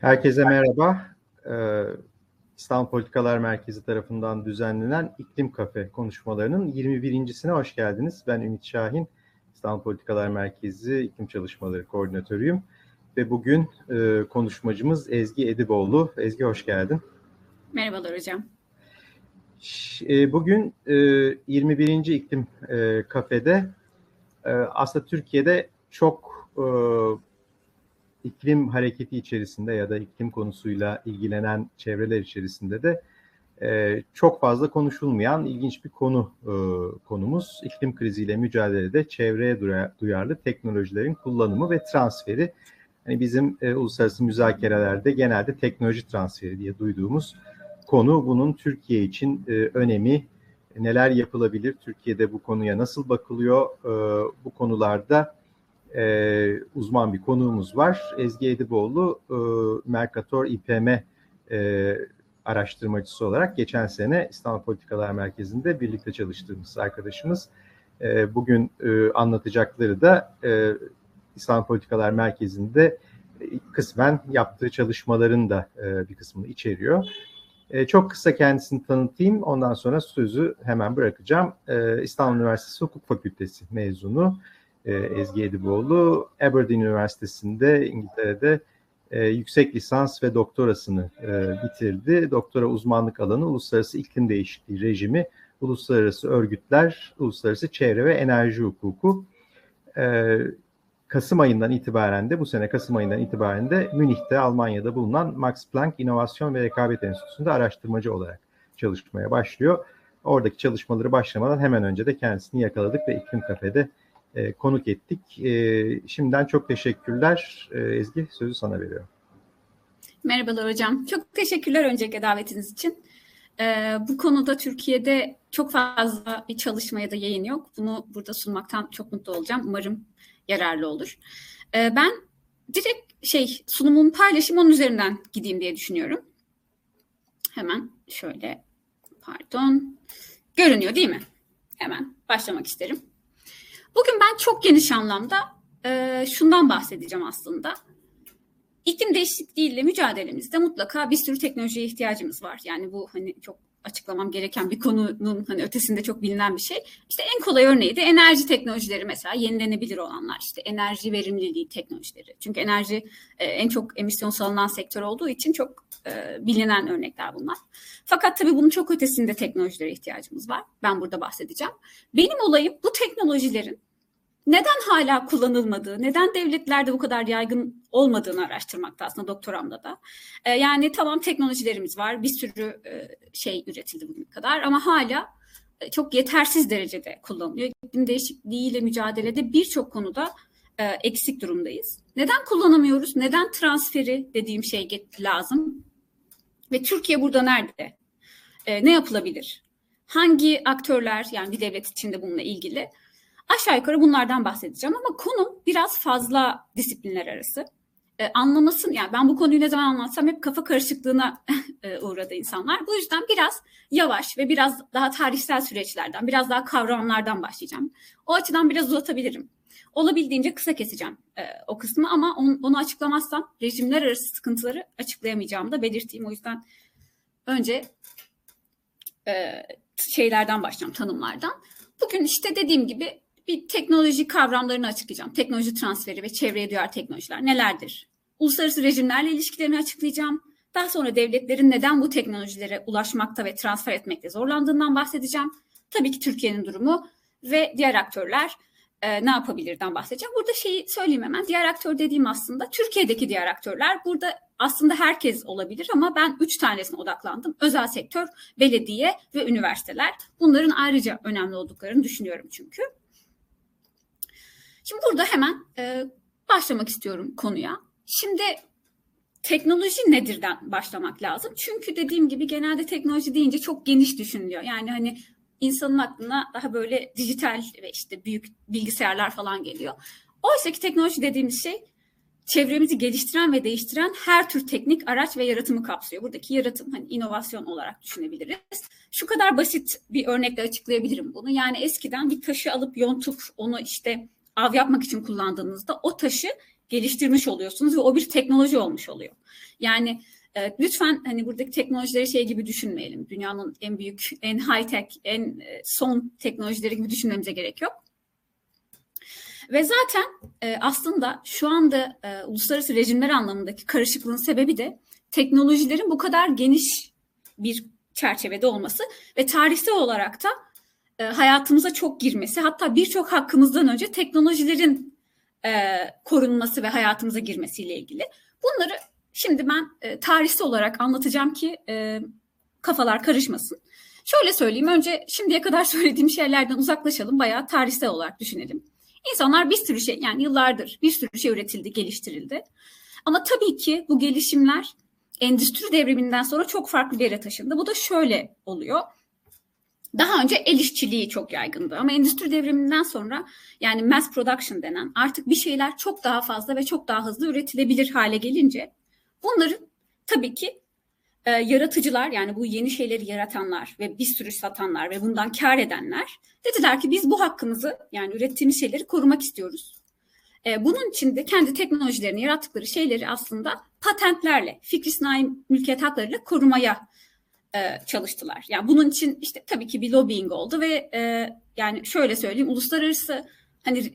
Herkese merhaba. Ee, İstanbul Politikalar Merkezi tarafından düzenlenen İklim Kafe konuşmalarının 21.sine hoş geldiniz. Ben Ümit Şahin, İstanbul Politikalar Merkezi İklim Çalışmaları Koordinatörüyüm. Ve bugün e, konuşmacımız Ezgi Ediboğlu. Ezgi hoş geldin. Merhabalar hocam. E, bugün e, 21. İklim e, Kafe'de e, aslında Türkiye'de çok iklim hareketi içerisinde ya da iklim konusuyla ilgilenen çevreler içerisinde de e, çok fazla konuşulmayan ilginç bir konu e, konumuz. İklim kriziyle mücadelede çevreye duyarlı teknolojilerin kullanımı ve transferi. Hani bizim e, uluslararası müzakerelerde genelde teknoloji transferi diye duyduğumuz konu. Bunun Türkiye için e, önemi, neler yapılabilir, Türkiye'de bu konuya nasıl bakılıyor, e, bu konularda e, uzman bir konuğumuz var. Ezgi Ediboğlu, e, Mercator İPM e, araştırmacısı olarak geçen sene İstanbul Politikalar Merkezi'nde birlikte çalıştığımız arkadaşımız. E, bugün e, anlatacakları da e, İstanbul Politikalar Merkezi'nde e, kısmen yaptığı çalışmaların da e, bir kısmını içeriyor. E, çok kısa kendisini tanıtayım. Ondan sonra sözü hemen bırakacağım. E, İstanbul Üniversitesi Hukuk Fakültesi mezunu Ezgi Ediboğlu. Aberdeen Üniversitesi'nde İngiltere'de e, yüksek lisans ve doktorasını e, bitirdi. Doktora uzmanlık alanı uluslararası iklim değişikliği rejimi, uluslararası örgütler, uluslararası çevre ve enerji hukuku. E, Kasım ayından itibaren de bu sene Kasım ayından itibaren de Münih'te Almanya'da bulunan Max Planck İnovasyon ve Rekabet Enstitüsü'nde araştırmacı olarak çalışmaya başlıyor. Oradaki çalışmaları başlamadan hemen önce de kendisini yakaladık ve iklim kafede e, konuk ettik. E, şimdiden çok teşekkürler. E, Ezgi sözü sana veriyorum. Merhabalar hocam. Çok teşekkürler öncelikle davetiniz için. Ee, bu konuda Türkiye'de çok fazla bir çalışma ya da yayın yok. Bunu burada sunmaktan çok mutlu olacağım. Umarım yararlı olur. Ee, ben direkt şey sunumumu paylaşayım onun üzerinden gideyim diye düşünüyorum. Hemen şöyle pardon. Görünüyor değil mi? Hemen başlamak isterim. Bugün ben çok geniş anlamda e, şundan bahsedeceğim aslında. İklim değişikliğiyle mücadelemizde mutlaka bir sürü teknolojiye ihtiyacımız var. Yani bu hani çok açıklamam gereken bir konunun hani ötesinde çok bilinen bir şey. İşte en kolay örneği de enerji teknolojileri mesela yenilenebilir olanlar işte enerji verimliliği teknolojileri. Çünkü enerji e, en çok emisyon salınan sektör olduğu için çok e, bilinen örnekler bunlar. Fakat tabii bunun çok ötesinde teknolojilere ihtiyacımız var. Ben burada bahsedeceğim. Benim olayım bu teknolojilerin neden hala kullanılmadığı, neden devletlerde bu kadar yaygın olmadığını araştırmakta aslında doktoramda da. E, yani tamam teknolojilerimiz var, bir sürü e, şey üretildi bugüne kadar ama hala e, çok yetersiz derecede kullanılıyor. İklim değişikliğiyle mücadelede birçok konuda e, eksik durumdayız. Neden kullanamıyoruz? Neden transferi dediğim şey lazım? Ve Türkiye burada nerede? E, ne yapılabilir? Hangi aktörler yani bir devlet içinde bununla ilgili Aşağı yukarı bunlardan bahsedeceğim ama konu biraz fazla disiplinler arası. Ee, anlamasın yani ben bu konuyu ne zaman anlatsam hep kafa karışıklığına e, uğradı insanlar. Bu yüzden biraz yavaş ve biraz daha tarihsel süreçlerden, biraz daha kavramlardan başlayacağım. O açıdan biraz uzatabilirim. Olabildiğince kısa keseceğim e, o kısmı ama on, onu açıklamazsam rejimler arası sıkıntıları açıklayamayacağımı da belirteyim. O yüzden önce e, şeylerden başlayacağım, tanımlardan. Bugün işte dediğim gibi bir teknoloji kavramlarını açıklayacağım. Teknoloji transferi ve çevreye duyar teknolojiler nelerdir? Uluslararası rejimlerle ilişkilerini açıklayacağım. Daha sonra devletlerin neden bu teknolojilere ulaşmakta ve transfer etmekte zorlandığından bahsedeceğim. Tabii ki Türkiye'nin durumu ve diğer aktörler e, ne yapabilirden bahsedeceğim. Burada şeyi söyleyeyim hemen. Diğer aktör dediğim aslında Türkiye'deki diğer aktörler. Burada aslında herkes olabilir ama ben üç tanesine odaklandım. Özel sektör, belediye ve üniversiteler. Bunların ayrıca önemli olduklarını düşünüyorum çünkü. Şimdi burada hemen e, başlamak istiyorum konuya. Şimdi teknoloji nedirden başlamak lazım. Çünkü dediğim gibi genelde teknoloji deyince çok geniş düşünülüyor. Yani hani insanın aklına daha böyle dijital ve işte büyük bilgisayarlar falan geliyor. Oysa ki teknoloji dediğimiz şey çevremizi geliştiren ve değiştiren her tür teknik araç ve yaratımı kapsıyor. Buradaki yaratım hani inovasyon olarak düşünebiliriz. Şu kadar basit bir örnekle açıklayabilirim bunu. Yani eskiden bir taşı alıp yontup onu işte av yapmak için kullandığınızda o taşı geliştirmiş oluyorsunuz ve o bir teknoloji olmuş oluyor. Yani e, lütfen hani buradaki teknolojileri şey gibi düşünmeyelim. Dünyanın en büyük, en high tech, en e, son teknolojileri gibi düşünmemize gerek yok. Ve zaten e, aslında şu anda e, uluslararası rejimler anlamındaki karışıklığın sebebi de teknolojilerin bu kadar geniş bir çerçevede olması ve tarihsel olarak da e, hayatımıza çok girmesi hatta birçok hakkımızdan önce teknolojilerin e, korunması ve hayatımıza girmesiyle ilgili. Bunları şimdi ben e, tarihsel olarak anlatacağım ki kafalar karışmasın. Şöyle söyleyeyim önce şimdiye kadar söylediğim şeylerden uzaklaşalım bayağı tarihsel olarak düşünelim. İnsanlar bir sürü şey yani yıllardır bir sürü şey üretildi, geliştirildi. Ama tabii ki bu gelişimler endüstri devriminden sonra çok farklı bir yere taşındı. Bu da şöyle oluyor. Daha önce el işçiliği çok yaygındı ama endüstri devriminden sonra yani mass production denen artık bir şeyler çok daha fazla ve çok daha hızlı üretilebilir hale gelince bunların tabii ki e, yaratıcılar yani bu yeni şeyleri yaratanlar ve bir sürü satanlar ve bundan kar edenler dediler ki biz bu hakkımızı yani ürettiğimiz şeyleri korumak istiyoruz. E, bunun için de kendi teknolojilerini yarattıkları şeyleri aslında patentlerle, fikri sınai mülkiyet haklarıyla korumaya e, çalıştılar. Yani bunun için işte tabii ki bir lobbying oldu ve e, yani şöyle söyleyeyim uluslararası hani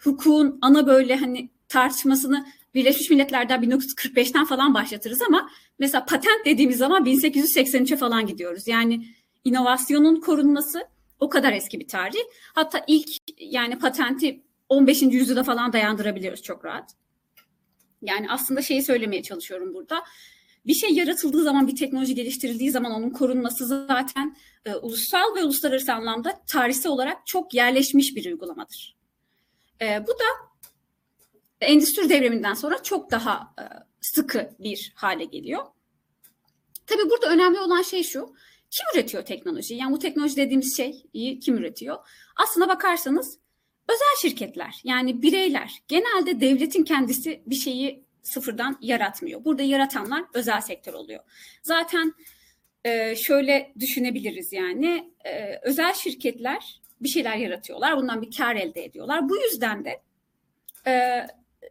hukukun ana böyle hani tartışmasını Birleşmiş Milletler'den 1945'ten falan başlatırız ama mesela patent dediğimiz zaman 1883'e falan gidiyoruz. Yani inovasyonun korunması o kadar eski bir tarih. Hatta ilk yani patenti 15. yüzyıla falan dayandırabiliyoruz çok rahat. Yani aslında şeyi söylemeye çalışıyorum burada. Bir şey yaratıldığı zaman, bir teknoloji geliştirildiği zaman onun korunması zaten e, ulusal ve uluslararası anlamda tarihsel olarak çok yerleşmiş bir uygulamadır. E, bu da endüstri devriminden sonra çok daha e, sıkı bir hale geliyor. Tabii burada önemli olan şey şu. Kim üretiyor teknolojiyi? Yani bu teknoloji dediğimiz şeyi kim üretiyor? Aslına bakarsanız özel şirketler yani bireyler genelde devletin kendisi bir şeyi sıfırdan yaratmıyor. Burada yaratanlar özel sektör oluyor. Zaten e, şöyle düşünebiliriz yani e, özel şirketler bir şeyler yaratıyorlar. Bundan bir kar elde ediyorlar. Bu yüzden de e,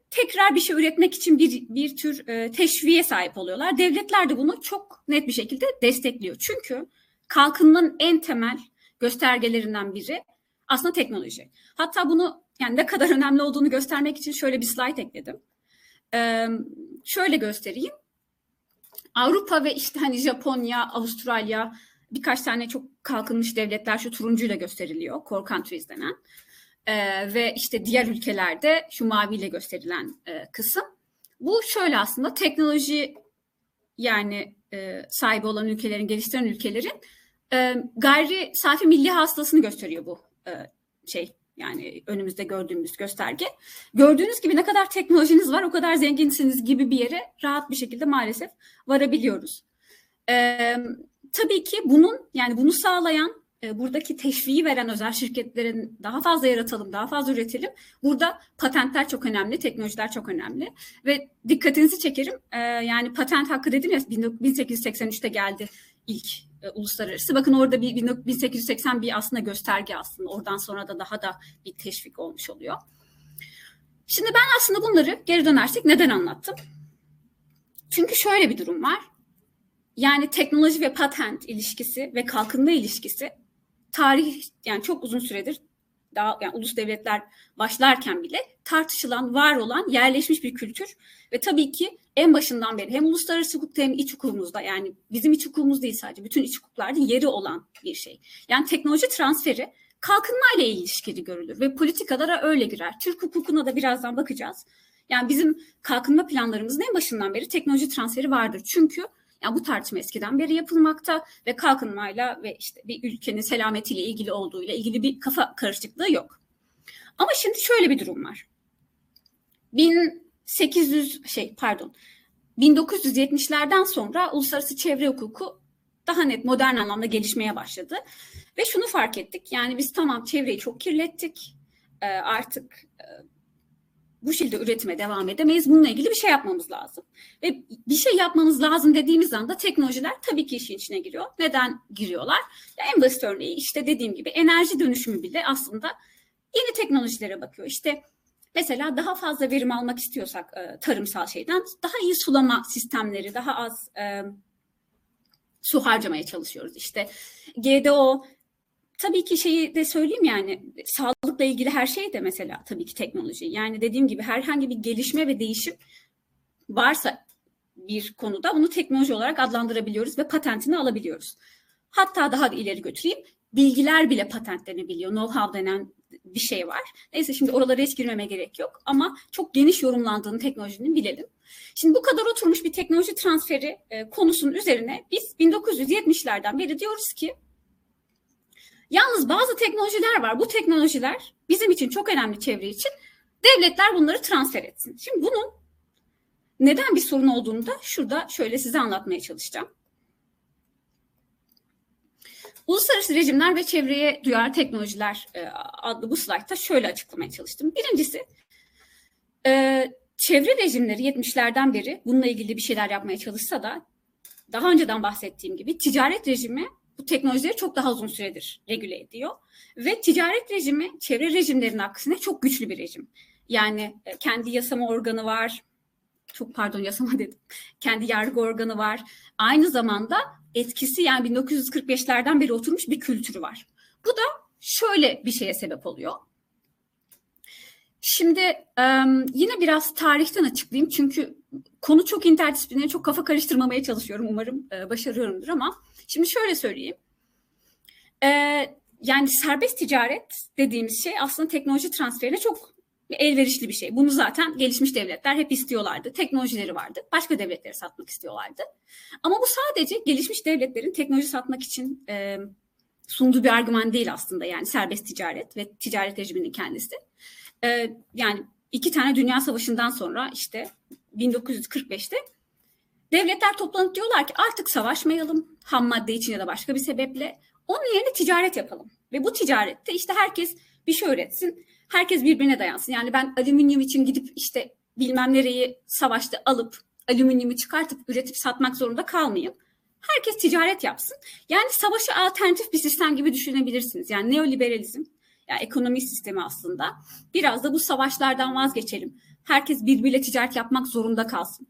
tekrar bir şey üretmek için bir, bir tür e, teşviğe sahip oluyorlar. Devletler de bunu çok net bir şekilde destekliyor. Çünkü kalkınmanın en temel göstergelerinden biri aslında teknoloji. Hatta bunu yani ne kadar önemli olduğunu göstermek için şöyle bir slide ekledim. Şöyle göstereyim. Avrupa ve işte hani Japonya, Avustralya birkaç tane çok kalkınmış devletler şu turuncuyla gösteriliyor. Core countries denen. Ee, ve işte diğer ülkelerde şu maviyle gösterilen e, kısım. Bu şöyle aslında teknoloji yani e, sahibi olan ülkelerin, geliştiren ülkelerin e, gayri safi milli hastasını gösteriyor bu e, şey yani önümüzde gördüğümüz gösterge. Gördüğünüz gibi ne kadar teknolojiniz var o kadar zenginsiniz gibi bir yere rahat bir şekilde maalesef varabiliyoruz. Ee, tabii ki bunun yani bunu sağlayan e, buradaki teşviği veren özel şirketlerin daha fazla yaratalım, daha fazla üretelim. Burada patentler çok önemli, teknolojiler çok önemli. Ve dikkatinizi çekerim. Yani patent hakkı dedim ya 1883'te geldi ilk e, uluslararası. Bakın orada bir 1880 bir aslında gösterge aslında. Oradan sonra da daha da bir teşvik olmuş oluyor. Şimdi ben aslında bunları geri dönersek neden anlattım? Çünkü şöyle bir durum var. Yani teknoloji ve patent ilişkisi ve kalkınma ilişkisi tarih yani çok uzun süredir daha yani ulus devletler başlarken bile tartışılan, var olan, yerleşmiş bir kültür ve tabii ki en başından beri hem uluslararası hukukta hem iç hukukumuzda yani bizim iç hukukumuz değil sadece bütün iç hukuklarda yeri olan bir şey. Yani teknoloji transferi kalkınma ile ilişkili görülür ve politikalara öyle girer. Türk hukukuna da birazdan bakacağız. Yani bizim kalkınma planlarımızın en başından beri teknoloji transferi vardır. Çünkü yani bu tartışma eskiden beri yapılmakta ve kalkınmayla ve işte bir ülkenin selametiyle ilgili olduğuyla ilgili bir kafa karışıklığı yok. Ama şimdi şöyle bir durum var. 1800 şey pardon 1970'lerden sonra uluslararası çevre hukuku daha net modern anlamda gelişmeye başladı. Ve şunu fark ettik. Yani biz tamam çevreyi çok kirlettik. Ee, artık e, bu şekilde üretime devam edemeyiz. Bununla ilgili bir şey yapmamız lazım. Ve bir şey yapmamız lazım dediğimiz anda teknolojiler tabii ki işin içine giriyor. Neden giriyorlar? En basit örneği işte dediğim gibi enerji dönüşümü bile aslında yeni teknolojilere bakıyor. İşte Mesela daha fazla verim almak istiyorsak e, tarımsal şeyden daha iyi sulama sistemleri, daha az e, su harcamaya çalışıyoruz. İşte GDO tabii ki şeyi de söyleyeyim yani sağlıkla ilgili her şey de mesela tabii ki teknoloji. Yani dediğim gibi herhangi bir gelişme ve değişim varsa bir konuda onu teknoloji olarak adlandırabiliyoruz ve patentini alabiliyoruz. Hatta daha da ileri götüreyim. Bilgiler bile patentlenebiliyor. Know-how denen bir şey var. Neyse şimdi oralara hiç girmeme gerek yok. Ama çok geniş yorumlandığını teknolojinin bilelim. Şimdi bu kadar oturmuş bir teknoloji transferi e, konusunun üzerine biz 1970'lerden beri diyoruz ki yalnız bazı teknolojiler var. Bu teknolojiler bizim için çok önemli çevre için. Devletler bunları transfer etsin. Şimdi bunun neden bir sorun olduğunu da şurada şöyle size anlatmaya çalışacağım. Uluslararası rejimler ve çevreye duyar teknolojiler e, adlı bu slaytta şöyle açıklamaya çalıştım. Birincisi e, çevre rejimleri 70'lerden beri bununla ilgili bir şeyler yapmaya çalışsa da daha önceden bahsettiğim gibi ticaret rejimi bu teknolojileri çok daha uzun süredir regüle ediyor. Ve ticaret rejimi çevre rejimlerinin aksine çok güçlü bir rejim. Yani e, kendi yasama organı var, çok pardon yasama dedim. Kendi yargı organı var. Aynı zamanda etkisi yani 1945'lerden beri oturmuş bir kültürü var. Bu da şöyle bir şeye sebep oluyor. Şimdi yine biraz tarihten açıklayayım çünkü konu çok interdisipliner, çok kafa karıştırmamaya çalışıyorum. Umarım başarıyorumdur ama şimdi şöyle söyleyeyim. Yani serbest ticaret dediğimiz şey aslında teknoloji transferine çok elverişli bir şey. Bunu zaten gelişmiş devletler hep istiyorlardı. Teknolojileri vardı. Başka devletlere satmak istiyorlardı. Ama bu sadece gelişmiş devletlerin teknoloji satmak için e, sunduğu bir argüman değil aslında. Yani serbest ticaret ve ticaret rejiminin kendisi. E, yani iki tane dünya savaşından sonra işte 1945'te devletler toplanıp diyorlar ki artık savaşmayalım ham madde için ya da başka bir sebeple. Onun yerine ticaret yapalım. Ve bu ticarette işte herkes bir şey öğretsin herkes birbirine dayansın. Yani ben alüminyum için gidip işte bilmem nereyi savaşta alıp alüminyumu çıkartıp üretip satmak zorunda kalmayayım. Herkes ticaret yapsın. Yani savaşı alternatif bir sistem gibi düşünebilirsiniz. Yani neoliberalizm, yani ekonomi sistemi aslında. Biraz da bu savaşlardan vazgeçelim. Herkes birbiriyle ticaret yapmak zorunda kalsın.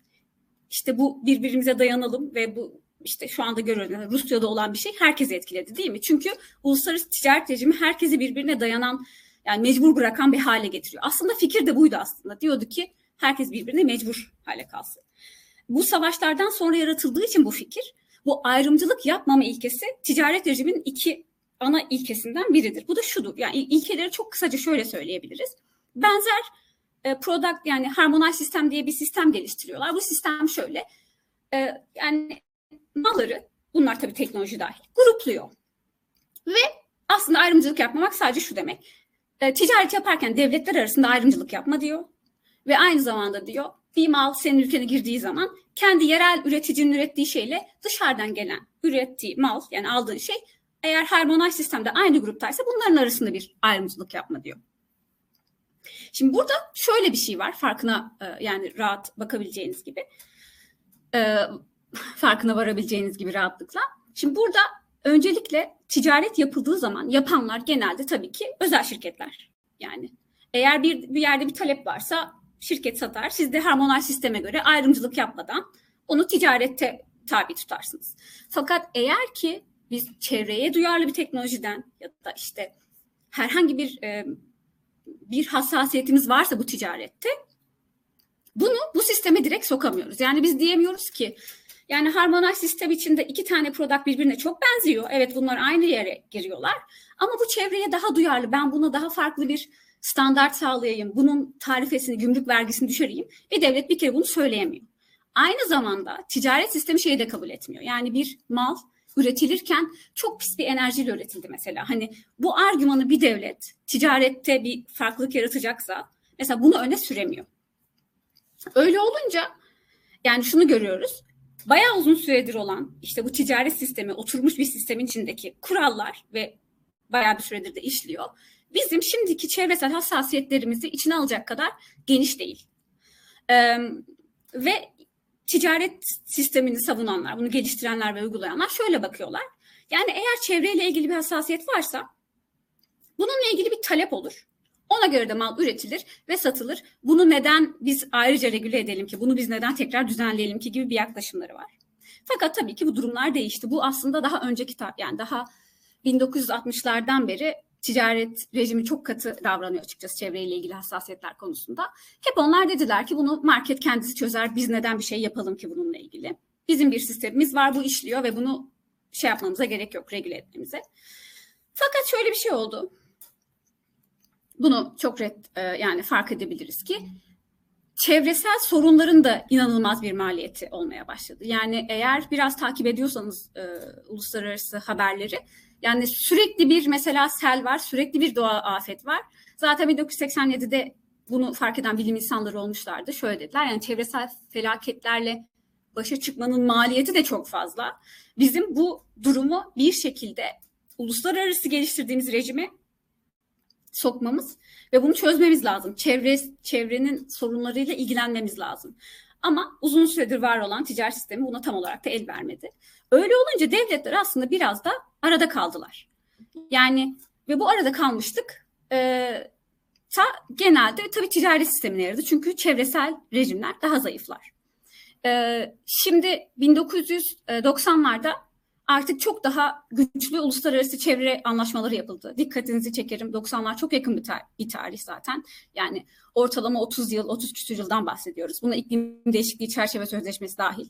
İşte bu birbirimize dayanalım ve bu işte şu anda görüyoruz Rusya'da olan bir şey herkesi etkiledi değil mi? Çünkü uluslararası ticaret rejimi herkesi birbirine dayanan yani mecbur bırakan bir hale getiriyor. Aslında fikir de buydu aslında. Diyordu ki herkes birbirine mecbur hale kalsın. Bu savaşlardan sonra yaratıldığı için bu fikir, bu ayrımcılık yapmama ilkesi ticaret rejiminin iki ana ilkesinden biridir. Bu da şudur. Yani ilkeleri çok kısaca şöyle söyleyebiliriz. Benzer e, product yani harmonized sistem diye bir sistem geliştiriyorlar. Bu sistem şöyle. E, yani malları bunlar tabii teknoloji dahil grupluyor. Ve aslında ayrımcılık yapmamak sadece şu demek e, ticaret yaparken devletler arasında ayrımcılık yapma diyor. Ve aynı zamanda diyor bir mal senin ülkene girdiği zaman kendi yerel üreticinin ürettiği şeyle dışarıdan gelen ürettiği mal yani aldığın şey eğer harmonaj sistemde aynı gruptaysa bunların arasında bir ayrımcılık yapma diyor. Şimdi burada şöyle bir şey var farkına e, yani rahat bakabileceğiniz gibi e, farkına varabileceğiniz gibi rahatlıkla. Şimdi burada öncelikle ticaret yapıldığı zaman yapanlar genelde tabii ki özel şirketler. Yani eğer bir, bir yerde bir talep varsa şirket satar. Siz de harmonal sisteme göre ayrımcılık yapmadan onu ticarette tabi tutarsınız. Fakat eğer ki biz çevreye duyarlı bir teknolojiden ya da işte herhangi bir e, bir hassasiyetimiz varsa bu ticarette bunu bu sisteme direkt sokamıyoruz. Yani biz diyemiyoruz ki yani harmonaj sistem içinde iki tane product birbirine çok benziyor. Evet bunlar aynı yere giriyorlar. Ama bu çevreye daha duyarlı. Ben buna daha farklı bir standart sağlayayım. Bunun tarifesini, gümrük vergisini düşüreyim. Ve devlet bir kere bunu söyleyemiyor. Aynı zamanda ticaret sistemi şeyi de kabul etmiyor. Yani bir mal üretilirken çok pis bir enerjiyle üretildi mesela. Hani bu argümanı bir devlet ticarette bir farklılık yaratacaksa mesela bunu öne süremiyor. Öyle olunca yani şunu görüyoruz bayağı uzun süredir olan işte bu ticaret sistemi oturmuş bir sistemin içindeki kurallar ve bayağı bir süredir de işliyor. Bizim şimdiki çevresel hassasiyetlerimizi içine alacak kadar geniş değil. Ee, ve ticaret sistemini savunanlar, bunu geliştirenler ve uygulayanlar şöyle bakıyorlar. Yani eğer çevreyle ilgili bir hassasiyet varsa bununla ilgili bir talep olur. Ona göre de mal üretilir ve satılır. Bunu neden biz ayrıca regüle edelim ki? Bunu biz neden tekrar düzenleyelim ki gibi bir yaklaşımları var. Fakat tabii ki bu durumlar değişti. Bu aslında daha önceki yani daha 1960'lardan beri ticaret rejimi çok katı davranıyor açıkçası çevreyle ilgili hassasiyetler konusunda. Hep onlar dediler ki bunu market kendisi çözer. Biz neden bir şey yapalım ki bununla ilgili? Bizim bir sistemimiz var bu işliyor ve bunu şey yapmamıza gerek yok regüle etmemize. Fakat şöyle bir şey oldu. Bunu çok red, e, yani fark edebiliriz ki çevresel sorunların da inanılmaz bir maliyeti olmaya başladı. Yani eğer biraz takip ediyorsanız e, uluslararası haberleri yani sürekli bir mesela sel var, sürekli bir doğa afet var. Zaten 1987'de bunu fark eden bilim insanları olmuşlardı. Şöyle dediler yani çevresel felaketlerle başa çıkmanın maliyeti de çok fazla. Bizim bu durumu bir şekilde uluslararası geliştirdiğimiz rejimi sokmamız ve bunu çözmemiz lazım. Çevre çevrenin sorunlarıyla ilgilenmemiz lazım. Ama uzun süredir var olan ticaret sistemi buna tam olarak da el vermedi. Öyle olunca devletler aslında biraz da arada kaldılar. Yani ve bu arada kalmıştık e, ta genelde tabii ticaret sistemine yaradı. Çünkü çevresel rejimler daha zayıflar. E, şimdi 1990'larda artık çok daha güçlü uluslararası çevre anlaşmaları yapıldı. Dikkatinizi çekerim 90'lar çok yakın bir, tar- bir tarih zaten. Yani ortalama 30 yıl, 30 küsur yıldan bahsediyoruz. Buna iklim değişikliği çerçeve sözleşmesi dahil.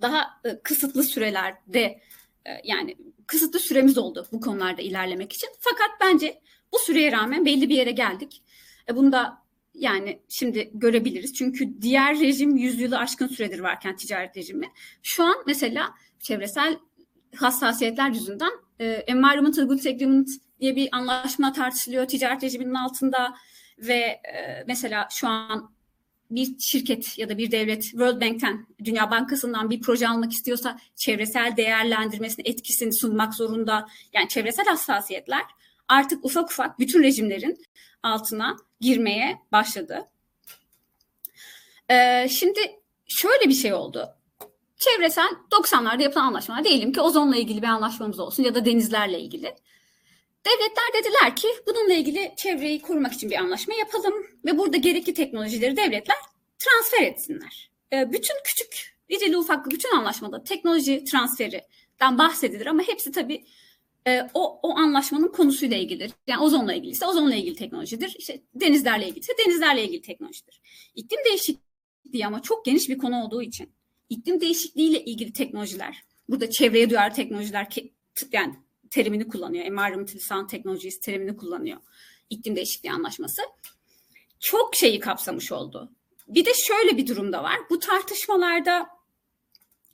Daha e, kısıtlı sürelerde e, yani kısıtlı süremiz oldu bu konularda ilerlemek için. Fakat bence bu süreye rağmen belli bir yere geldik. E, bunu da yani şimdi görebiliriz. Çünkü diğer rejim yüzyılı aşkın süredir varken ticaret rejimi. Şu an mesela çevresel hassasiyetler yüzünden e, Environmental Goods Agreement diye bir anlaşma tartışılıyor ticaret rejiminin altında ve e, mesela şu an bir şirket ya da bir devlet World Bank'ten, Dünya Bankası'ndan bir proje almak istiyorsa çevresel değerlendirmesini, etkisini sunmak zorunda. Yani çevresel hassasiyetler artık ufak ufak bütün rejimlerin altına girmeye başladı. Ee, şimdi şöyle bir şey oldu. Çevresel 90'larda yapılan anlaşmalar diyelim ki ozonla ilgili bir anlaşmamız olsun ya da denizlerle ilgili. Devletler dediler ki bununla ilgili çevreyi korumak için bir anlaşma yapalım ve burada gerekli teknolojileri devletler transfer etsinler. Ee, bütün küçük, irili ufaklı bütün anlaşmada teknoloji transferinden bahsedilir ama hepsi tabii e, o, o anlaşmanın konusuyla ilgilidir. Yani ozonla ilgili ise ozonla ilgili teknolojidir. İşte denizlerle ilgili ise denizlerle ilgili teknolojidir. İklim değişikliği ama çok geniş bir konu olduğu için iklim değişikliğiyle ilgili teknolojiler, burada çevreye duyarlı teknolojiler yani terimini kullanıyor. Environmental Sound Technologies terimini kullanıyor. İklim değişikliği anlaşması. Çok şeyi kapsamış oldu. Bir de şöyle bir durum da var. Bu tartışmalarda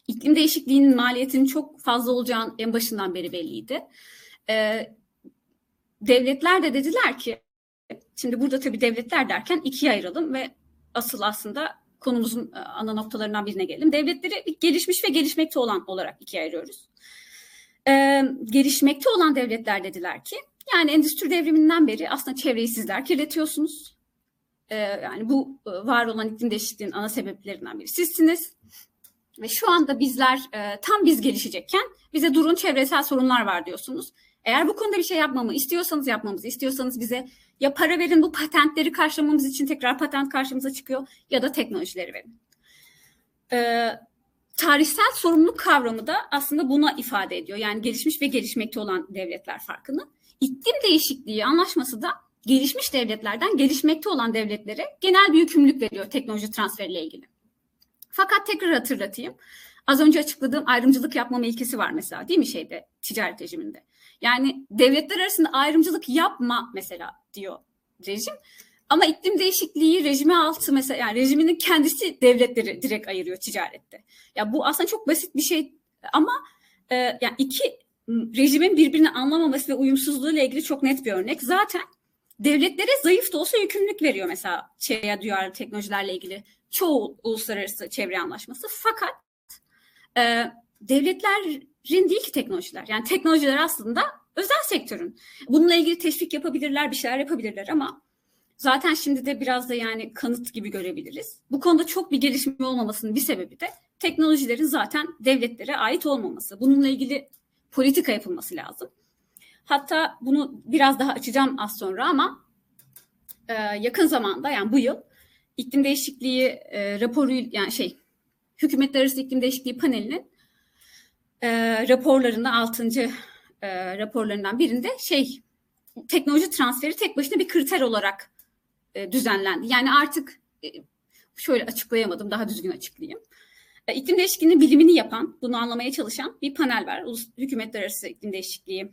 iklim değişikliğinin maliyetinin çok fazla olacağını en başından beri belliydi. Ee, devletler de dediler ki, şimdi burada tabii devletler derken ikiye ayıralım ve asıl aslında konumuzun e, ana noktalarından birine gelelim. Devletleri gelişmiş ve gelişmekte olan olarak ikiye ayırıyoruz. Ee, gelişmekte olan devletler dediler ki, yani endüstri devriminden beri aslında çevreyi sizler kirletiyorsunuz. Ee, yani bu e, var olan iklim değişikliğinin ana sebeplerinden biri sizsiniz. Ve şu anda bizler e, tam biz gelişecekken bize durun çevresel sorunlar var diyorsunuz. Eğer bu konuda bir şey yapmamı istiyorsanız yapmamızı istiyorsanız bize ya para verin bu patentleri karşılamamız için tekrar patent karşımıza çıkıyor ya da teknolojileri verin. Ee, tarihsel sorumluluk kavramı da aslında buna ifade ediyor. Yani gelişmiş ve gelişmekte olan devletler farkını. İklim değişikliği anlaşması da gelişmiş devletlerden gelişmekte olan devletlere genel bir yükümlülük veriyor teknoloji transferiyle ilgili. Fakat tekrar hatırlatayım. Az önce açıkladığım ayrımcılık yapmama ilkesi var mesela değil mi şeyde ticaret rejiminde. Yani devletler arasında ayrımcılık yapma mesela diyor rejim. Ama iklim değişikliği rejimi altı mesela yani rejiminin kendisi devletleri direkt ayırıyor ticarette. Ya bu aslında çok basit bir şey ama e, yani iki rejimin birbirini anlamaması ve uyumsuzluğu ile ilgili çok net bir örnek. Zaten devletlere zayıf da olsa yükümlülük veriyor mesela şeye duyarlı teknolojilerle ilgili çoğu uluslararası çevre anlaşması. Fakat e, devletlerin değil ki teknolojiler. Yani teknolojiler aslında özel sektörün. Bununla ilgili teşvik yapabilirler, bir şeyler yapabilirler ama zaten şimdi de biraz da yani kanıt gibi görebiliriz. Bu konuda çok bir gelişme olmamasının bir sebebi de teknolojilerin zaten devletlere ait olmaması. Bununla ilgili politika yapılması lazım. Hatta bunu biraz daha açacağım az sonra ama e, yakın zamanda yani bu yıl iklim değişikliği e, raporu yani şey hükümetler arası iklim değişikliği panelinin e, raporlarında 6. E, raporlarından birinde şey teknoloji transferi tek başına bir kriter olarak e, düzenlendi. Yani artık e, şöyle açıklayamadım daha düzgün açıklayayım. E, iklim değişikliğinin bilimini yapan, bunu anlamaya çalışan bir panel var. Ulus, hükümetler arası iklim değişikliği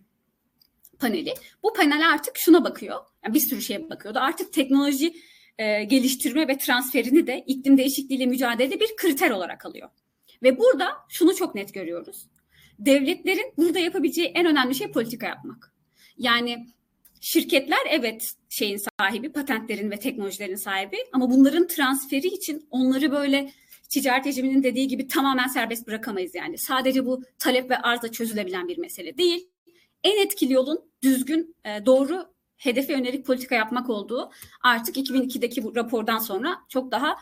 paneli. Bu panel artık şuna bakıyor. Yani bir sürü şeye bakıyordu. Artık teknoloji e, geliştirme ve transferini de iklim değişikliğiyle mücadelede bir kriter olarak alıyor. Ve burada şunu çok net görüyoruz. Devletlerin burada yapabileceği en önemli şey politika yapmak. Yani şirketler evet şeyin sahibi, patentlerin ve teknolojilerin sahibi ama bunların transferi için onları böyle ticaret rejiminin dediği gibi tamamen serbest bırakamayız yani. Sadece bu talep ve arzla çözülebilen bir mesele değil. En etkili yolun düzgün, e, doğru hedefe yönelik politika yapmak olduğu artık 2002'deki bu rapordan sonra çok daha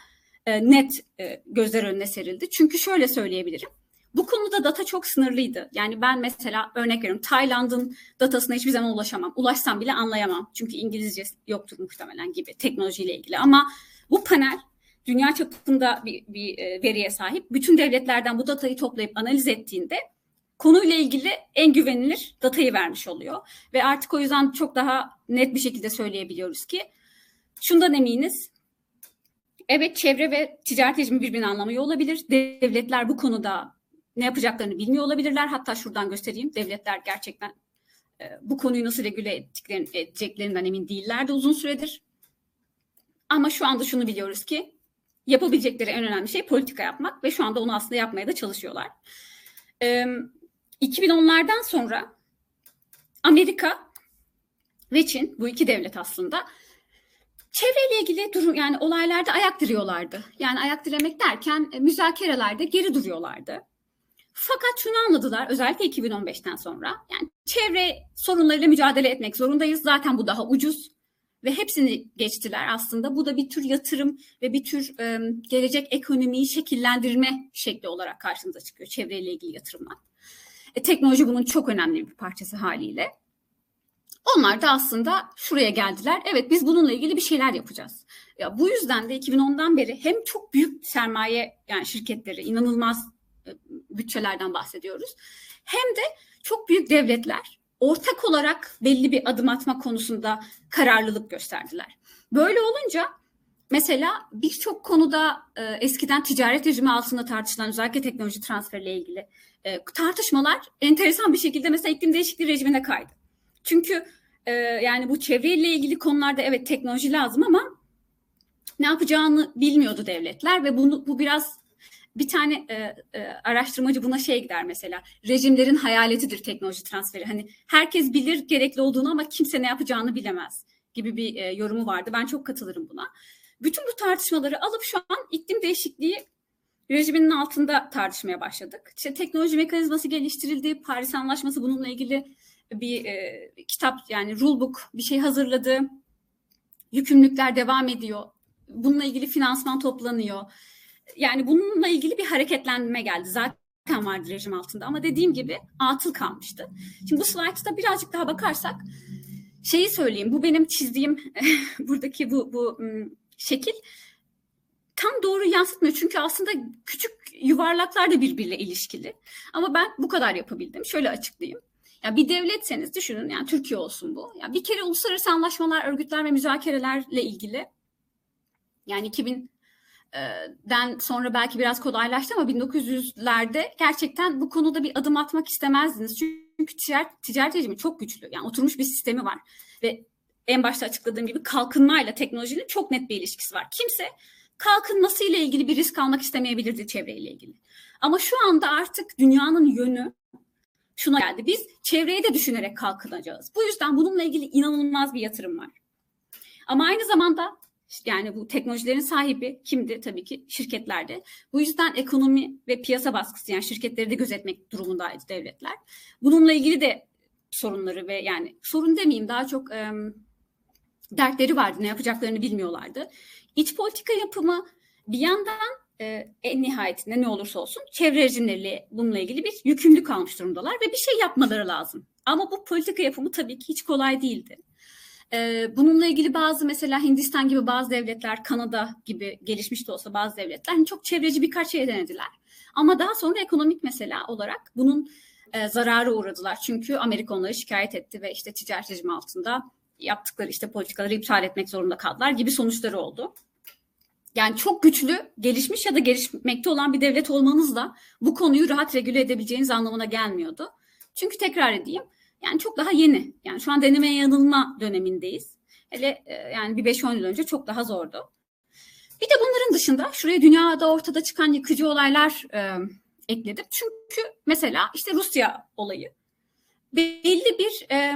e, net e, gözler önüne serildi. Çünkü şöyle söyleyebilirim. Bu konuda data çok sınırlıydı. Yani ben mesela örnek veriyorum Tayland'ın datasına hiçbir zaman ulaşamam. Ulaşsam bile anlayamam. Çünkü İngilizce yoktur muhtemelen gibi teknolojiyle ilgili. Ama bu panel dünya çapında bir, bir e, veriye sahip. Bütün devletlerden bu datayı toplayıp analiz ettiğinde konuyla ilgili en güvenilir datayı vermiş oluyor. Ve artık o yüzden çok daha net bir şekilde söyleyebiliyoruz ki şundan eminiz. Evet çevre ve ticaret rejimi birbirini anlamıyor olabilir. Devletler bu konuda ne yapacaklarını bilmiyor olabilirler. Hatta şuradan göstereyim. Devletler gerçekten e, bu konuyu nasıl regüle ettiklerini, edeceklerinden emin değillerdi uzun süredir. Ama şu anda şunu biliyoruz ki yapabilecekleri en önemli şey politika yapmak ve şu anda onu aslında yapmaya da çalışıyorlar. E, 2010'lardan sonra Amerika ve Çin bu iki devlet aslında çevreyle ilgili durum yani olaylarda ayak diriyorlardı. Yani ayak diremek derken e, müzakerelerde geri duruyorlardı. Fakat şunu anladılar özellikle 2015'ten sonra yani çevre sorunlarıyla mücadele etmek zorundayız. Zaten bu daha ucuz ve hepsini geçtiler aslında. Bu da bir tür yatırım ve bir tür e, gelecek ekonomiyi şekillendirme şekli olarak karşımıza çıkıyor çevreyle ilgili yatırımlar. E, teknoloji bunun çok önemli bir parçası haliyle. Onlar da aslında şuraya geldiler. Evet biz bununla ilgili bir şeyler yapacağız. Ya bu yüzden de 2010'dan beri hem çok büyük sermaye yani şirketleri inanılmaz bütçelerden bahsediyoruz. Hem de çok büyük devletler ortak olarak belli bir adım atma konusunda kararlılık gösterdiler. Böyle olunca mesela birçok konuda e, eskiden ticaret rejimi altında tartışılan özellikle teknoloji transferiyle ilgili e, tartışmalar enteresan bir şekilde mesela iklim değişikliği rejimine kaydı. Çünkü e, yani bu çevreyle ilgili konularda evet teknoloji lazım ama ne yapacağını bilmiyordu devletler ve bunu bu biraz bir tane e, e, araştırmacı buna şey gider mesela rejimlerin hayaletidir teknoloji transferi. Hani herkes bilir gerekli olduğunu ama kimse ne yapacağını bilemez gibi bir e, yorumu vardı. Ben çok katılırım buna. Bütün bu tartışmaları alıp şu an iklim değişikliği rejiminin altında tartışmaya başladık. İşte teknoloji mekanizması geliştirildi. Paris Anlaşması bununla ilgili bir e, kitap yani rulebook bir şey hazırladı. Yükümlülükler devam ediyor. Bununla ilgili finansman toplanıyor. Yani bununla ilgili bir hareketlenme geldi. Zaten vardı rejim altında ama dediğim gibi atıl kalmıştı. Şimdi bu slaytta birazcık daha bakarsak şeyi söyleyeyim. Bu benim çizdiğim buradaki bu bu şekil tam doğru yansıtmıyor. Çünkü aslında küçük yuvarlaklar da birbiriyle ilişkili. Ama ben bu kadar yapabildim. Şöyle açıklayayım. Ya bir devletseniz düşünün yani Türkiye olsun bu. Ya bir kere uluslararası anlaşmalar, örgütler ve müzakerelerle ilgili yani 2000'den sonra belki biraz kolaylaştı ama 1900'lerde gerçekten bu konuda bir adım atmak istemezdiniz. Çünkü ticaret, ticaret rejimi çok güçlü. Yani oturmuş bir sistemi var. Ve en başta açıkladığım gibi kalkınmayla teknolojinin çok net bir ilişkisi var. Kimse kalkınması ile ilgili bir risk almak istemeyebilirdi çevreyle ilgili. Ama şu anda artık dünyanın yönü şuna geldi. Biz çevreyi de düşünerek kalkınacağız. Bu yüzden bununla ilgili inanılmaz bir yatırım var. Ama aynı zamanda yani bu teknolojilerin sahibi kimdi? Tabii ki şirketlerdi. Bu yüzden ekonomi ve piyasa baskısı yani şirketleri de gözetmek durumundaydı devletler. Bununla ilgili de sorunları ve yani sorun demeyeyim daha çok e, dertleri vardı. Ne yapacaklarını bilmiyorlardı. İç politika yapımı bir yandan e, en nihayetinde ne olursa olsun çevre rejimleriyle bununla ilgili bir yükümlülük almış durumdalar ve bir şey yapmaları lazım. Ama bu politika yapımı tabii ki hiç kolay değildi. Bununla ilgili bazı mesela Hindistan gibi bazı devletler, Kanada gibi gelişmiş de olsa bazı devletler hani çok çevreci birkaç şey denediler. Ama daha sonra ekonomik mesela olarak bunun e, zararı uğradılar. Çünkü Amerika onları şikayet etti ve işte ticaret rejimi altında yaptıkları işte politikaları iptal etmek zorunda kaldılar gibi sonuçları oldu. Yani çok güçlü, gelişmiş ya da gelişmekte olan bir devlet olmanız da bu konuyu rahat regüle edebileceğiniz anlamına gelmiyordu. Çünkü tekrar edeyim, yani çok daha yeni. Yani şu an deneme yanılma dönemindeyiz. Hele e, yani bir 5-10 yıl önce çok daha zordu. Bir de bunların dışında şuraya dünyada ortada çıkan yıkıcı olaylar e, ekledim. Çünkü mesela işte Rusya olayı belli bir e,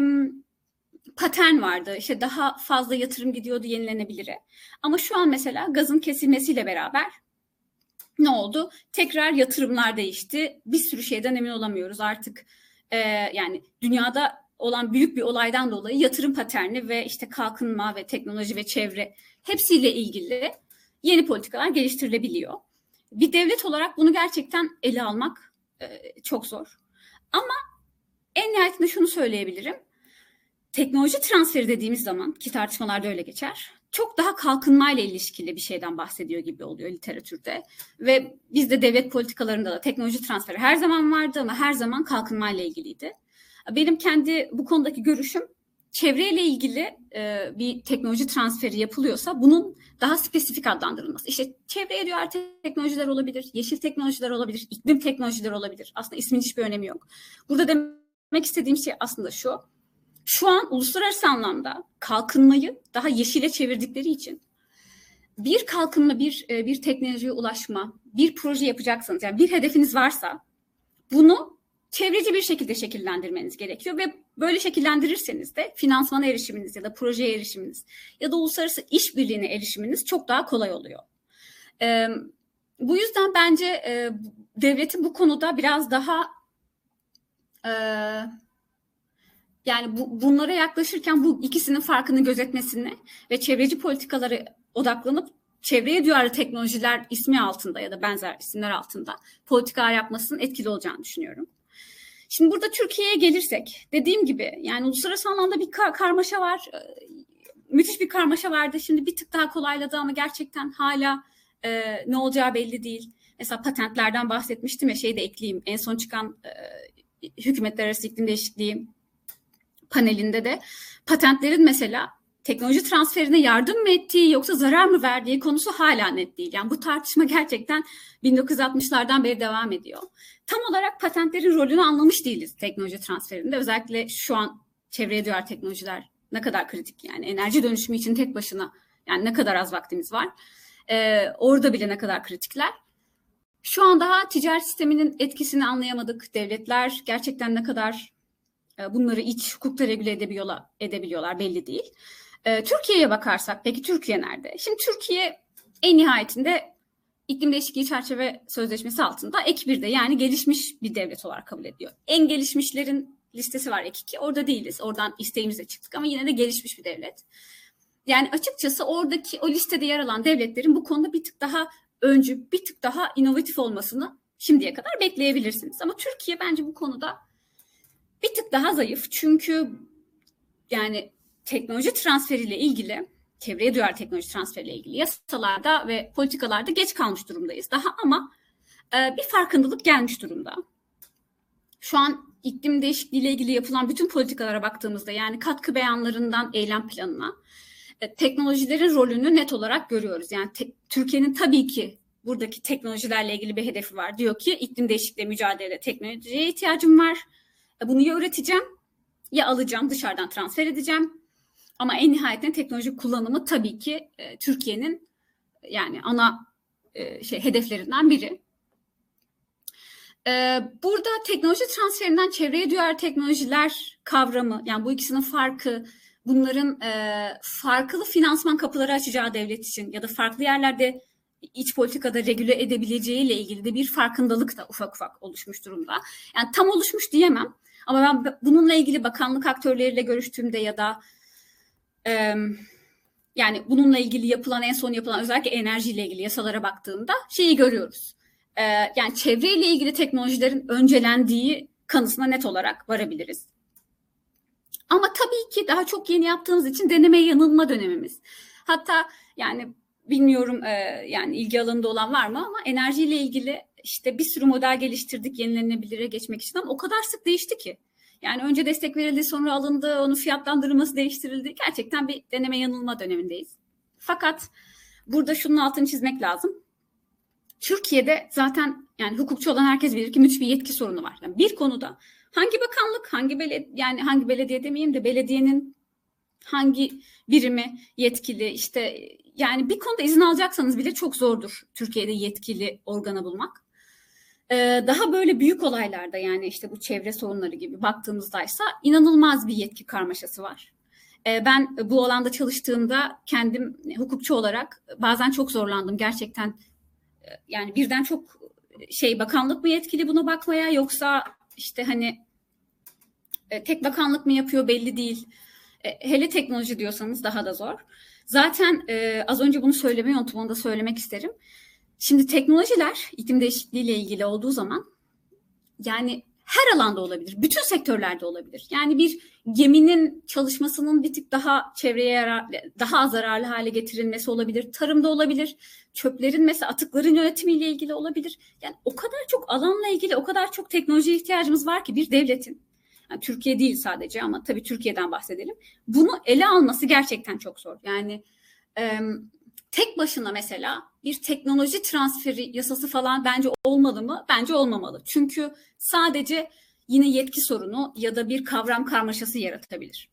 patern vardı. İşte daha fazla yatırım gidiyordu yenilenebilire. Ama şu an mesela gazın kesilmesiyle beraber ne oldu? Tekrar yatırımlar değişti. Bir sürü şeyden emin olamıyoruz artık. E, yani dünyada olan büyük bir olaydan dolayı yatırım paterni ve işte kalkınma ve teknoloji ve çevre hepsiyle ilgili yeni politikalar geliştirilebiliyor. Bir devlet olarak bunu gerçekten ele almak e, çok zor. Ama en nihayetinde şunu söyleyebilirim. Teknoloji transferi dediğimiz zaman ki tartışmalarda öyle geçer. Çok daha kalkınmayla ilişkili bir şeyden bahsediyor gibi oluyor literatürde. Ve bizde devlet politikalarında da teknoloji transferi her zaman vardı ama her zaman kalkınmayla ilgiliydi. Benim kendi bu konudaki görüşüm çevreyle ilgili e, bir teknoloji transferi yapılıyorsa bunun daha spesifik adlandırılması. İşte çevreye duyar teknolojiler olabilir, yeşil teknolojiler olabilir, iklim teknolojileri olabilir. Aslında ismin hiçbir önemi yok. Burada demek istediğim şey aslında şu. Şu an uluslararası anlamda kalkınmayı daha yeşile çevirdikleri için bir kalkınma, bir e, bir teknolojiye ulaşma, bir proje yapacaksanız yani bir hedefiniz varsa bunu çevreci bir şekilde şekillendirmeniz gerekiyor ve böyle şekillendirirseniz de finansmana erişiminiz ya da projeye erişiminiz ya da uluslararası işbirliğine erişiminiz çok daha kolay oluyor. Ee, bu yüzden bence e, devletin bu konuda biraz daha e, yani bu, bunlara yaklaşırken bu ikisinin farkını gözetmesini ve çevreci politikaları odaklanıp çevreye duyarlı teknolojiler ismi altında ya da benzer isimler altında politikalar yapmasının etkili olacağını düşünüyorum. Şimdi burada Türkiye'ye gelirsek dediğim gibi yani uluslararası anlamda bir kar- karmaşa var. Ee, müthiş bir karmaşa vardı. Şimdi bir tık daha kolayladı ama gerçekten hala e, ne olacağı belli değil. Mesela patentlerden bahsetmiştim ya şey de ekleyeyim. En son çıkan e, hükümetler arası iklim değişikliği panelinde de patentlerin mesela teknoloji transferine yardım mı ettiği yoksa zarar mı verdiği konusu hala net değil. Yani bu tartışma gerçekten 1960'lardan beri devam ediyor. Tam olarak patentlerin rolünü anlamış değiliz teknoloji transferinde. Özellikle şu an çevreye duyar teknolojiler ne kadar kritik yani enerji dönüşümü için tek başına yani ne kadar az vaktimiz var. Ee, orada bile ne kadar kritikler. Şu an daha ticaret sisteminin etkisini anlayamadık. Devletler gerçekten ne kadar bunları iç hukukta regüle edebiliyorlar, edebiliyorlar belli değil. E, Türkiye'ye bakarsak peki Türkiye nerede? Şimdi Türkiye en nihayetinde iklim değişikliği çerçeve sözleşmesi altında ek birde yani gelişmiş bir devlet olarak kabul ediyor. En gelişmişlerin listesi var ek 2. Orada değiliz. Oradan isteğimizle çıktık ama yine de gelişmiş bir devlet. Yani açıkçası oradaki o listede yer alan devletlerin bu konuda bir tık daha öncü, bir tık daha inovatif olmasını şimdiye kadar bekleyebilirsiniz. Ama Türkiye bence bu konuda bir tık daha zayıf. Çünkü yani teknoloji transferiyle ilgili çevreye duyar teknoloji transferiyle ilgili yasalarda ve politikalarda geç kalmış durumdayız daha ama e, bir farkındalık gelmiş durumda. Şu an iklim değişikliği ile ilgili yapılan bütün politikalara baktığımızda yani katkı beyanlarından eylem planına e, teknolojilerin rolünü net olarak görüyoruz. Yani te, Türkiye'nin tabii ki buradaki teknolojilerle ilgili bir hedefi var. Diyor ki iklim değişikliği mücadelede teknolojiye ihtiyacım var. Bunu ya üreteceğim ya alacağım dışarıdan transfer edeceğim ama en nihayetinde teknoloji kullanımı tabii ki e, Türkiye'nin yani ana e, şey hedeflerinden biri. E, burada teknoloji transferinden çevreye duyar teknolojiler kavramı yani bu ikisinin farkı bunların e, farklı finansman kapıları açacağı devlet için ya da farklı yerlerde iç politikada regüle edebileceği ile ilgili de bir farkındalık da ufak ufak oluşmuş durumda. Yani tam oluşmuş diyemem ama ben bununla ilgili bakanlık aktörleriyle görüştüğümde ya da yani bununla ilgili yapılan en son yapılan özellikle enerjiyle ilgili yasalara baktığımda şeyi görüyoruz. yani çevreyle ilgili teknolojilerin öncelendiği kanısına net olarak varabiliriz. Ama tabii ki daha çok yeni yaptığımız için deneme yanılma dönemimiz. Hatta yani bilmiyorum e, yani ilgi alanında olan var mı ama enerjiyle ilgili işte bir sürü model geliştirdik yenilenebilire geçmek için ama o kadar sık değişti ki. Yani önce destek verildi sonra alındı, onun fiyatlandırılması değiştirildi. Gerçekten bir deneme yanılma dönemindeyiz. Fakat burada şunun altını çizmek lazım. Türkiye'de zaten yani hukukçu olan herkes bilir ki müthiş bir yetki sorunu var. Yani bir konuda hangi bakanlık, hangi belediye yani hangi belediye demeyeyim de belediyenin hangi birimi yetkili işte yani bir konuda izin alacaksanız bile çok zordur Türkiye'de yetkili organı bulmak. Ee, daha böyle büyük olaylarda yani işte bu çevre sorunları gibi baktığımızdaysa inanılmaz bir yetki karmaşası var. Ee, ben bu alanda çalıştığımda kendim hukukçu olarak bazen çok zorlandım gerçekten. Ee, yani birden çok şey bakanlık mı yetkili buna bakmaya yoksa işte hani e, tek bakanlık mı yapıyor belli değil. E, hele teknoloji diyorsanız daha da zor. Zaten e, az önce bunu söylemeyi unuttum, onu da söylemek isterim. Şimdi teknolojiler iklim değişikliği ile ilgili olduğu zaman yani her alanda olabilir. Bütün sektörlerde olabilir. Yani bir geminin çalışmasının bir tık daha çevreye yarar, daha zararlı hale getirilmesi olabilir. Tarımda olabilir. Çöplerin mesela atıkların yönetimiyle ilgili olabilir. Yani o kadar çok alanla ilgili o kadar çok teknolojiye ihtiyacımız var ki bir devletin yani Türkiye değil sadece ama tabii Türkiye'den bahsedelim. Bunu ele alması gerçekten çok zor. Yani e, tek başına mesela bir teknoloji transferi yasası falan bence olmalı mı? Bence olmamalı. Çünkü sadece yine yetki sorunu ya da bir kavram karmaşası yaratabilir.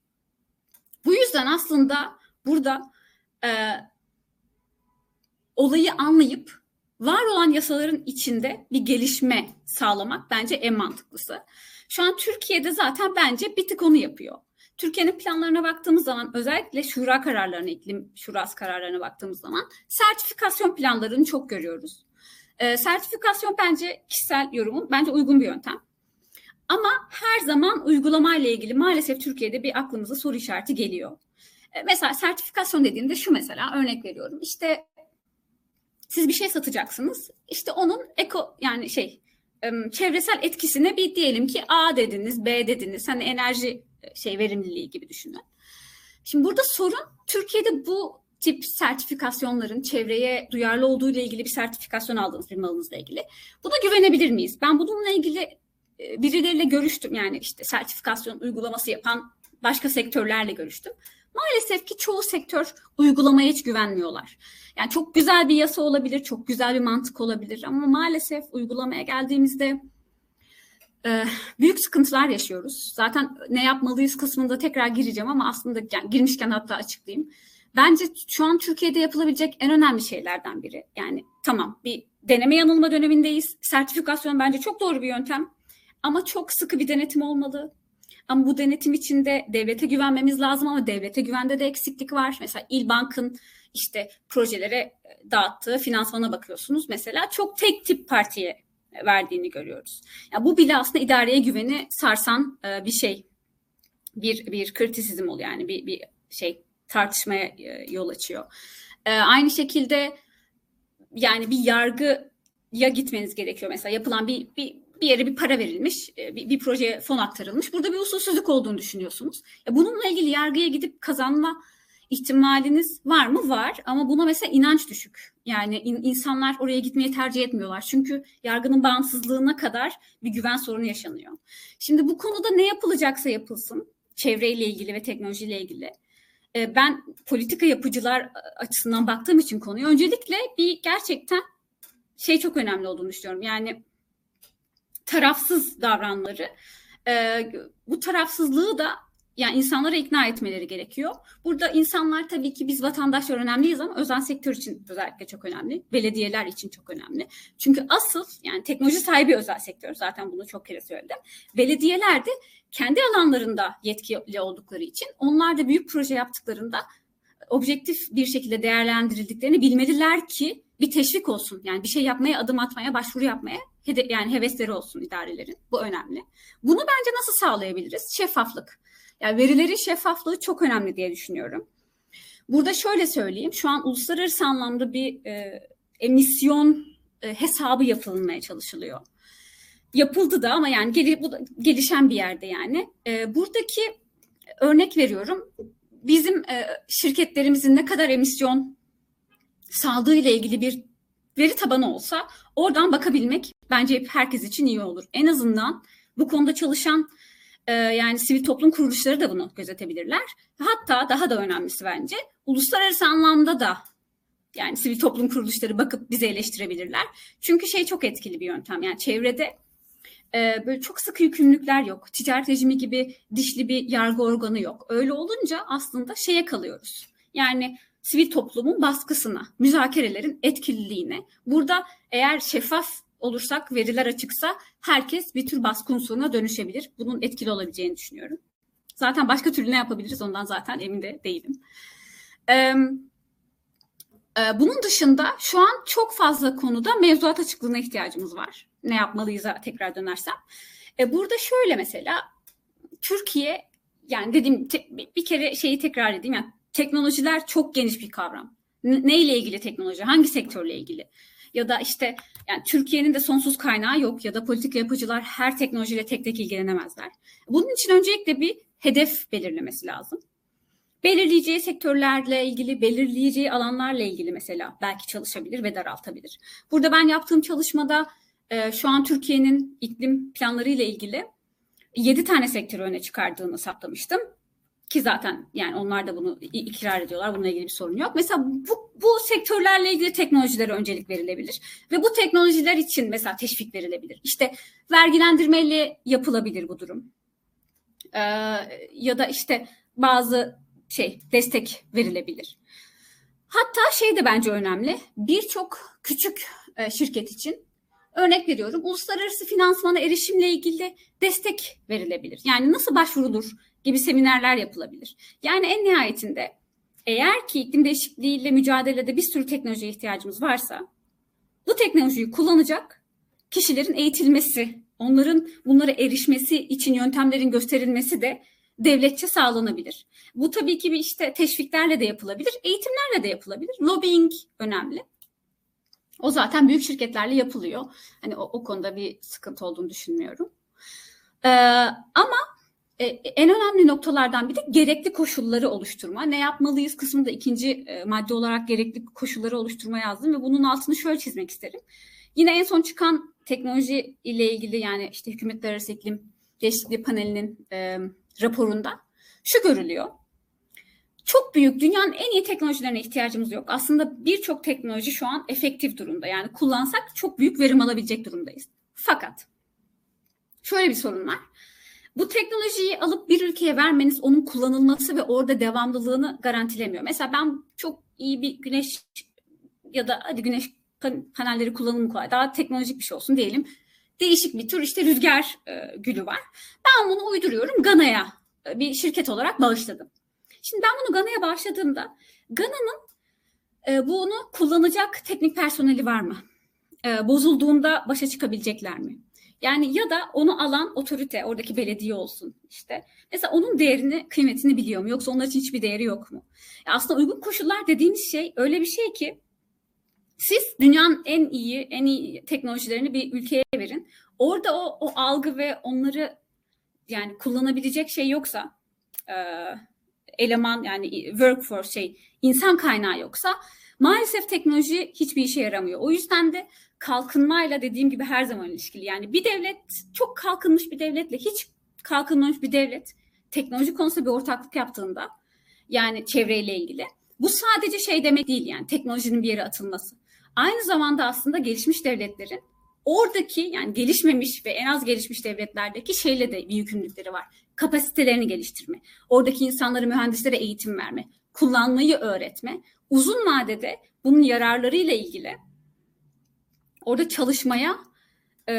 Bu yüzden aslında burada e, olayı anlayıp var olan yasaların içinde bir gelişme sağlamak bence en mantıklısı. Şu an Türkiye'de zaten bence bir tık onu yapıyor. Türkiye'nin planlarına baktığımız zaman özellikle şura kararlarına, iklim şurası kararlarına baktığımız zaman sertifikasyon planlarını çok görüyoruz. E, sertifikasyon bence kişisel yorumum, bence uygun bir yöntem. Ama her zaman uygulamayla ilgili maalesef Türkiye'de bir aklımıza soru işareti geliyor. E, mesela sertifikasyon dediğimde şu mesela örnek veriyorum. İşte siz bir şey satacaksınız. İşte onun eko yani şey çevresel etkisine bir diyelim ki A dediniz, B dediniz. Hani enerji şey verimliliği gibi düşünün. Şimdi burada sorun Türkiye'de bu tip sertifikasyonların çevreye duyarlı olduğu ile ilgili bir sertifikasyon aldığınız bir malınızla ilgili. Buna güvenebilir miyiz? Ben bununla ilgili birileriyle görüştüm. Yani işte sertifikasyon uygulaması yapan başka sektörlerle görüştüm. Maalesef ki çoğu sektör uygulamaya hiç güvenmiyorlar. Yani çok güzel bir yasa olabilir, çok güzel bir mantık olabilir ama maalesef uygulamaya geldiğimizde e, büyük sıkıntılar yaşıyoruz. Zaten ne yapmalıyız kısmında tekrar gireceğim ama aslında yani girmişken hatta açıklayayım. Bence şu an Türkiye'de yapılabilecek en önemli şeylerden biri. Yani tamam bir deneme yanılma dönemindeyiz. Sertifikasyon bence çok doğru bir yöntem. Ama çok sıkı bir denetim olmalı. Ama bu denetim içinde devlete güvenmemiz lazım ama devlete güvende de eksiklik var. Mesela İl Bank'ın işte projelere e, dağıttığı finansmana bakıyorsunuz. Mesela çok tek tip partiye verdiğini görüyoruz. Yani bu bile aslında idareye güveni sarsan e, bir şey. Bir bir kritisizm oluyor yani bir bir şey tartışmaya e, yol açıyor. Aynı şekilde yani bir yargıya gitmeniz gerekiyor. Mesela yapılan bir, bir bir yere bir para verilmiş, e, bir, bir projeye fon aktarılmış. Burada bir usulsüzlük olduğunu düşünüyorsunuz. Ya bununla ilgili yargıya gidip kazanma ihtimaliniz var mı? Var ama buna mesela inanç düşük. Yani in, insanlar oraya gitmeyi tercih etmiyorlar. Çünkü yargının bağımsızlığına kadar bir güven sorunu yaşanıyor. Şimdi bu konuda ne yapılacaksa yapılsın, çevreyle ilgili ve teknolojiyle ilgili. E, ben politika yapıcılar açısından baktığım için konuyu öncelikle bir gerçekten şey çok önemli olduğunu düşünüyorum. Yani tarafsız davranları. E, bu tarafsızlığı da yani insanlara ikna etmeleri gerekiyor. Burada insanlar tabii ki biz vatandaşlar önemliyiz ama özel sektör için özellikle çok önemli. Belediyeler için çok önemli. Çünkü asıl yani teknoloji sahibi özel sektör zaten bunu çok kere söyledim. Belediyeler de kendi alanlarında yetkili oldukları için onlar da büyük proje yaptıklarında objektif bir şekilde değerlendirildiklerini bilmeliler ki bir teşvik olsun. Yani bir şey yapmaya, adım atmaya, başvuru yapmaya hede, yani hevesleri olsun idarelerin. Bu önemli. Bunu bence nasıl sağlayabiliriz? Şeffaflık. Yani verilerin şeffaflığı çok önemli diye düşünüyorum. Burada şöyle söyleyeyim. Şu an uluslararası anlamda bir e, emisyon e, hesabı yapılmaya çalışılıyor. Yapıldı da ama yani gel, bu da gelişen bir yerde yani. E, buradaki örnek veriyorum. Bizim e, şirketlerimizin ne kadar emisyon saldığı ile ilgili bir veri tabanı olsa oradan bakabilmek bence herkes için iyi olur. En azından bu konuda çalışan e, yani sivil toplum kuruluşları da bunu gözetebilirler. Hatta daha da önemlisi bence uluslararası anlamda da yani sivil toplum kuruluşları bakıp bizi eleştirebilirler. Çünkü şey çok etkili bir yöntem. Yani çevrede e, böyle çok sıkı yükümlülükler yok. Ticaret rejimi gibi dişli bir yargı organı yok. Öyle olunca aslında şeye kalıyoruz. Yani sivil toplumun baskısına, müzakerelerin etkililiğine. Burada eğer şeffaf olursak, veriler açıksa herkes bir tür baskı unsuruna dönüşebilir. Bunun etkili olabileceğini düşünüyorum. Zaten başka türlü ne yapabiliriz ondan zaten emin de değilim. Ee, bunun dışında şu an çok fazla konuda mevzuat açıklığına ihtiyacımız var. Ne yapmalıyız'a tekrar dönersem. Ee, burada şöyle mesela Türkiye yani dediğim bir kere şeyi tekrar edeyim yani teknolojiler çok geniş bir kavram. Ne ile ilgili teknoloji? Hangi sektörle ilgili? Ya da işte yani Türkiye'nin de sonsuz kaynağı yok ya da politika yapıcılar her teknolojiyle tek tek ilgilenemezler. Bunun için öncelikle bir hedef belirlemesi lazım. Belirleyeceği sektörlerle ilgili, belirleyeceği alanlarla ilgili mesela belki çalışabilir ve daraltabilir. Burada ben yaptığım çalışmada e, şu an Türkiye'nin iklim planları ile ilgili 7 tane sektörü öne çıkardığını saptamıştım. Ki zaten yani onlar da bunu ikrar ediyorlar. Bununla ilgili bir sorun yok. Mesela bu, bu sektörlerle ilgili teknolojilere öncelik verilebilir. Ve bu teknolojiler için mesela teşvik verilebilir. İşte vergilendirmeyle yapılabilir bu durum. Ee, ya da işte bazı şey destek verilebilir. Hatta şey de bence önemli. Birçok küçük e, şirket için örnek veriyorum uluslararası finansmana erişimle ilgili destek verilebilir. Yani nasıl başvurulur gibi seminerler yapılabilir. Yani en nihayetinde eğer ki iklim değişikliğiyle mücadelede bir sürü teknolojiye ihtiyacımız varsa bu teknolojiyi kullanacak kişilerin eğitilmesi, onların bunlara erişmesi için yöntemlerin gösterilmesi de devletçe sağlanabilir. Bu tabii ki bir işte teşviklerle de yapılabilir, eğitimlerle de yapılabilir. Lobbying önemli. O zaten büyük şirketlerle yapılıyor. Hani o, o konuda bir sıkıntı olduğunu düşünmüyorum. Ee, ama e, en önemli noktalardan bir de gerekli koşulları oluşturma. Ne yapmalıyız kısmında ikinci e, madde olarak gerekli koşulları oluşturma yazdım ve bunun altını şöyle çizmek isterim. Yine en son çıkan teknoloji ile ilgili yani işte hükümetler arası iklim değişikliği panelinin e, raporunda şu görülüyor. Çok büyük dünyanın en iyi teknolojilerine ihtiyacımız yok. Aslında birçok teknoloji şu an efektif durumda. Yani kullansak çok büyük verim alabilecek durumdayız. Fakat şöyle bir sorun var. Bu teknolojiyi alıp bir ülkeye vermeniz onun kullanılması ve orada devamlılığını garantilemiyor. Mesela ben çok iyi bir güneş ya da hadi güneş panelleri kullanımı kolay. Daha teknolojik bir şey olsun diyelim. Değişik bir tür işte rüzgar e, gülü var. Ben bunu uyduruyorum. Gana'ya e, bir şirket olarak bağışladım. Şimdi ben bunu Gana'ya bağışladığımda Gana'nın e, bunu kullanacak teknik personeli var mı? E, bozulduğunda başa çıkabilecekler mi? Yani ya da onu alan otorite, oradaki belediye olsun işte. Mesela onun değerini, kıymetini biliyor mu? Yoksa onlar için hiçbir değeri yok mu? Ya aslında uygun koşullar dediğimiz şey öyle bir şey ki siz dünyanın en iyi, en iyi teknolojilerini bir ülkeye verin. Orada o, o algı ve onları yani kullanabilecek şey yoksa e, eleman yani workforce şey insan kaynağı yoksa maalesef teknoloji hiçbir işe yaramıyor. O yüzden de kalkınmayla dediğim gibi her zaman ilişkili. Yani bir devlet çok kalkınmış bir devletle hiç kalkınmamış bir devlet teknoloji konusunda bir ortaklık yaptığında yani çevreyle ilgili bu sadece şey demek değil yani teknolojinin bir yere atılması. Aynı zamanda aslında gelişmiş devletlerin oradaki yani gelişmemiş ve en az gelişmiş devletlerdeki şeyle de bir yükümlülükleri var. Kapasitelerini geliştirme, oradaki insanları mühendislere eğitim verme, kullanmayı öğretme. Uzun vadede bunun yararlarıyla ilgili orada çalışmaya e,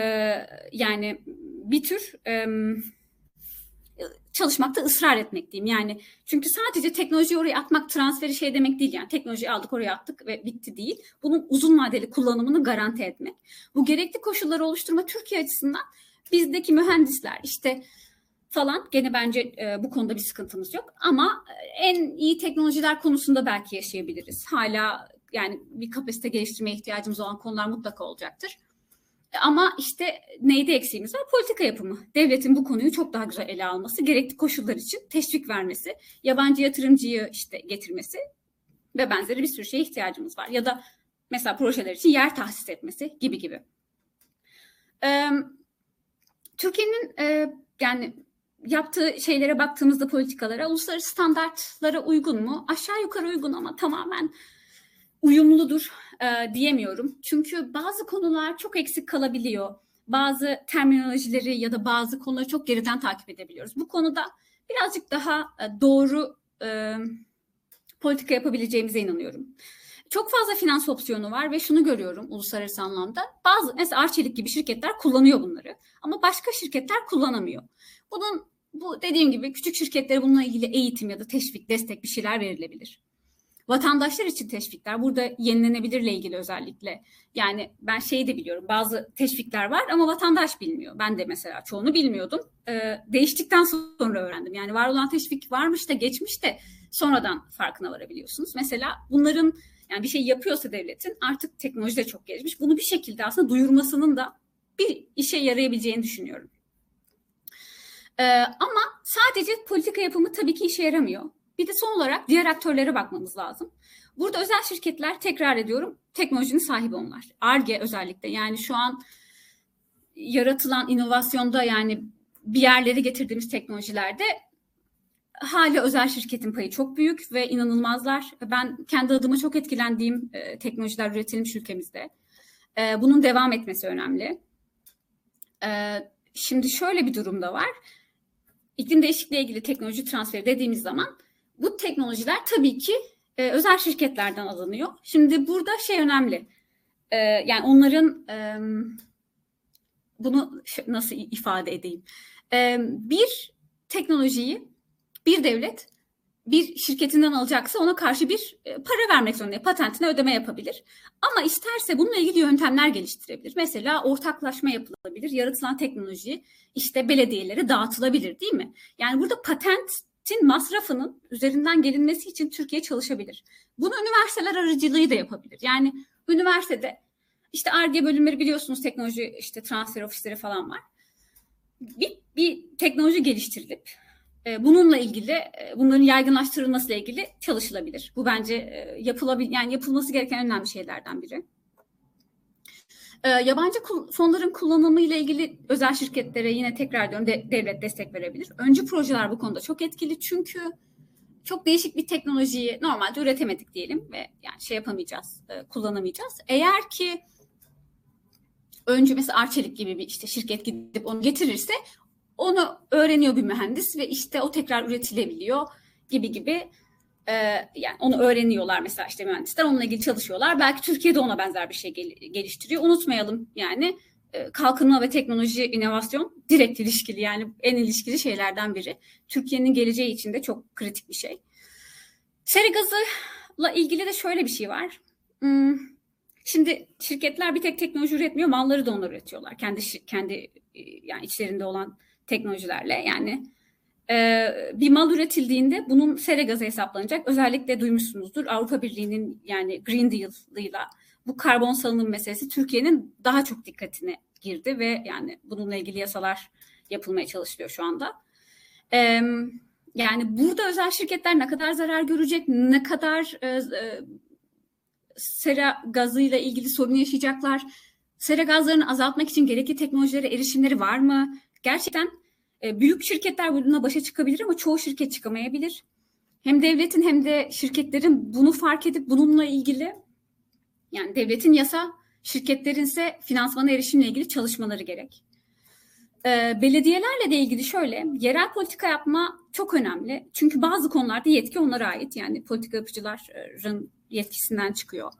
yani bir tür e, çalışmakta ısrar etmek diyeyim. Yani çünkü sadece teknolojiyi oraya atmak transferi şey demek değil yani teknolojiyi aldık oraya attık ve bitti değil. Bunun uzun vadeli kullanımını garanti etmek. Bu gerekli koşulları oluşturma Türkiye açısından bizdeki mühendisler işte falan gene bence e, bu konuda bir sıkıntımız yok ama en iyi teknolojiler konusunda belki yaşayabiliriz. Hala yani bir kapasite geliştirmeye ihtiyacımız olan konular mutlaka olacaktır. Ama işte neyde eksiğimiz var? Politika yapımı. Devletin bu konuyu çok daha güzel ele alması, gerekli koşullar için teşvik vermesi, yabancı yatırımcıyı işte getirmesi ve benzeri bir sürü şeye ihtiyacımız var. Ya da mesela projeler için yer tahsis etmesi gibi gibi. Ee, Türkiye'nin e, yani yaptığı şeylere baktığımızda politikalara uluslararası standartlara uygun mu? Aşağı yukarı uygun ama tamamen uyumludur e, diyemiyorum. Çünkü bazı konular çok eksik kalabiliyor. Bazı terminolojileri ya da bazı konuları çok geriden takip edebiliyoruz. Bu konuda birazcık daha e, doğru e, politika yapabileceğimize inanıyorum. Çok fazla finans opsiyonu var ve şunu görüyorum uluslararası anlamda. Bazı mesela Arçelik gibi şirketler kullanıyor bunları ama başka şirketler kullanamıyor. Bunun bu dediğim gibi küçük şirketlere bununla ilgili eğitim ya da teşvik, destek bir şeyler verilebilir. Vatandaşlar için teşvikler burada yenilenebilirle ilgili özellikle. Yani ben şeyi de biliyorum bazı teşvikler var ama vatandaş bilmiyor. Ben de mesela çoğunu bilmiyordum. Ee, değiştikten sonra öğrendim. Yani var olan teşvik varmış da geçmiş de sonradan farkına varabiliyorsunuz. Mesela bunların yani bir şey yapıyorsa devletin artık teknoloji de çok gelişmiş. Bunu bir şekilde aslında duyurmasının da bir işe yarayabileceğini düşünüyorum. Ee, ama sadece politika yapımı tabii ki işe yaramıyor. Bir de son olarak diğer aktörlere bakmamız lazım. Burada özel şirketler tekrar ediyorum teknolojinin sahibi onlar. ARGE özellikle yani şu an yaratılan inovasyonda yani bir yerlere getirdiğimiz teknolojilerde hala özel şirketin payı çok büyük ve inanılmazlar. Ben kendi adıma çok etkilendiğim e, teknolojiler üretilmiş ülkemizde. E, bunun devam etmesi önemli. E, şimdi şöyle bir durumda var. İklim değişikliği ilgili teknoloji transferi dediğimiz zaman bu teknolojiler tabii ki e, özel şirketlerden alınıyor. Şimdi burada şey önemli. E, yani onların e, bunu nasıl ifade edeyim? E, bir teknolojiyi bir devlet bir şirketinden alacaksa ona karşı bir e, para vermek zorunda. Patentine ödeme yapabilir. Ama isterse bununla ilgili yöntemler geliştirebilir. Mesela ortaklaşma yapılabilir. Yaratılan teknoloji işte belediyelere dağıtılabilir değil mi? Yani burada patentin masrafının üzerinden gelinmesi için Türkiye çalışabilir. Bunu üniversiteler aracılığı da yapabilir. Yani üniversitede işte ARGE bölümleri biliyorsunuz teknoloji işte transfer ofisleri falan var. Bir, bir teknoloji geliştirilip bununla ilgili e, bunların yaygınlaştırılması ile ilgili çalışılabilir. Bu bence e, yapılabil yani yapılması gereken önemli şeylerden biri. Yabancı fonların kullanımı ile ilgili özel şirketlere yine tekrar diyorum de, devlet destek verebilir. Öncü projeler bu konuda çok etkili çünkü çok değişik bir teknolojiyi normalde üretemedik diyelim ve yani şey yapamayacağız, kullanamayacağız. Eğer ki öncü mesela Arçelik gibi bir işte şirket gidip onu getirirse onu öğreniyor bir mühendis ve işte o tekrar üretilebiliyor gibi gibi e, yani onu öğreniyorlar mesela işte mühendisler onunla ilgili çalışıyorlar. Belki Türkiye'de ona benzer bir şey gel- geliştiriyor. Unutmayalım yani e, kalkınma ve teknoloji inovasyon direkt ilişkili yani en ilişkili şeylerden biri. Türkiye'nin geleceği için de çok kritik bir şey. Seri gazıyla ilgili de şöyle bir şey var. Hmm, şimdi şirketler bir tek teknoloji üretmiyor, malları da onlar üretiyorlar. Kendi kendi e, yani içlerinde olan teknolojilerle yani e, bir mal üretildiğinde bunun sere gazı hesaplanacak. Özellikle duymuşsunuzdur Avrupa Birliği'nin yani Green Deal'ıyla bu karbon salınım meselesi Türkiye'nin daha çok dikkatine girdi ve yani bununla ilgili yasalar yapılmaya çalışılıyor şu anda. E, yani burada özel şirketler ne kadar zarar görecek, ne kadar e, e, sera gazıyla ilgili sorun yaşayacaklar, sera gazlarını azaltmak için gerekli teknolojilere erişimleri var mı? Gerçekten e, büyük şirketler bununla başa çıkabilir ama çoğu şirket çıkamayabilir. Hem devletin hem de şirketlerin bunu fark edip bununla ilgili yani devletin yasa, şirketlerin ise finansmana erişimle ilgili çalışmaları gerek. E, belediyelerle de ilgili şöyle, yerel politika yapma çok önemli. Çünkü bazı konularda yetki onlara ait. Yani politika yapıcıların yetkisinden çıkıyor.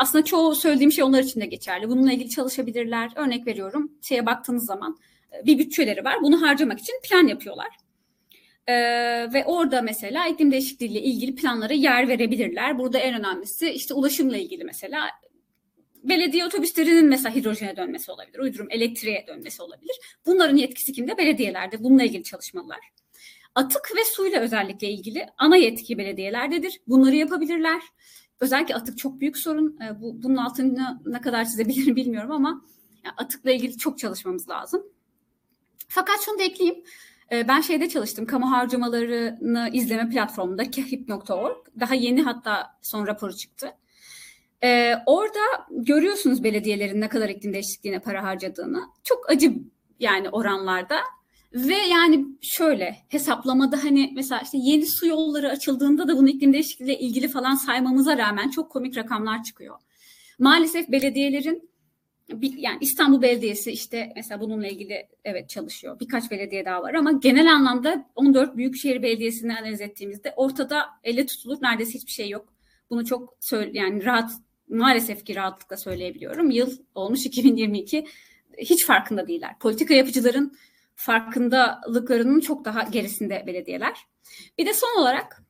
Aslında çoğu söylediğim şey onlar için de geçerli. Bununla ilgili çalışabilirler. Örnek veriyorum, şeye baktığınız zaman bir bütçeleri var. Bunu harcamak için plan yapıyorlar. Ee, ve orada mesela iklim değişikliği ile ilgili planlara yer verebilirler. Burada en önemlisi işte ulaşımla ilgili mesela belediye otobüslerinin mesela hidrojene dönmesi olabilir. Uydurum elektriğe dönmesi olabilir. Bunların yetkisi kimde? Belediyelerde. Bununla ilgili çalışmalar. Atık ve suyla özellikle ilgili ana yetki belediyelerdedir. Bunları yapabilirler. Özellikle atık çok büyük sorun. Ee, bu, bunun altını ne kadar çizebilirim bilmiyorum ama Yani atıkla ilgili çok çalışmamız lazım. Fakat şunu da ekleyeyim. Ee, ben şeyde çalıştım, kamu harcamalarını izleme platformunda kahip.org. Daha yeni hatta son raporu çıktı. Ee, orada görüyorsunuz belediyelerin ne kadar iklim değişikliğine para harcadığını. Çok acı yani oranlarda. Ve yani şöyle hesaplamada hani mesela işte yeni su yolları açıldığında da bunu iklim değişikliğiyle ilgili falan saymamıza rağmen çok komik rakamlar çıkıyor. Maalesef belediyelerin yani İstanbul Belediyesi işte mesela bununla ilgili evet çalışıyor. Birkaç belediye daha var ama genel anlamda 14 büyükşehir belediyesini analiz ettiğimizde ortada elle tutulur neredeyse hiçbir şey yok. Bunu çok söyle yani rahat maalesef ki rahatlıkla söyleyebiliyorum. Yıl olmuş 2022 hiç farkında değiller. Politika yapıcıların farkındalıklarının çok daha gerisinde belediyeler. Bir de son olarak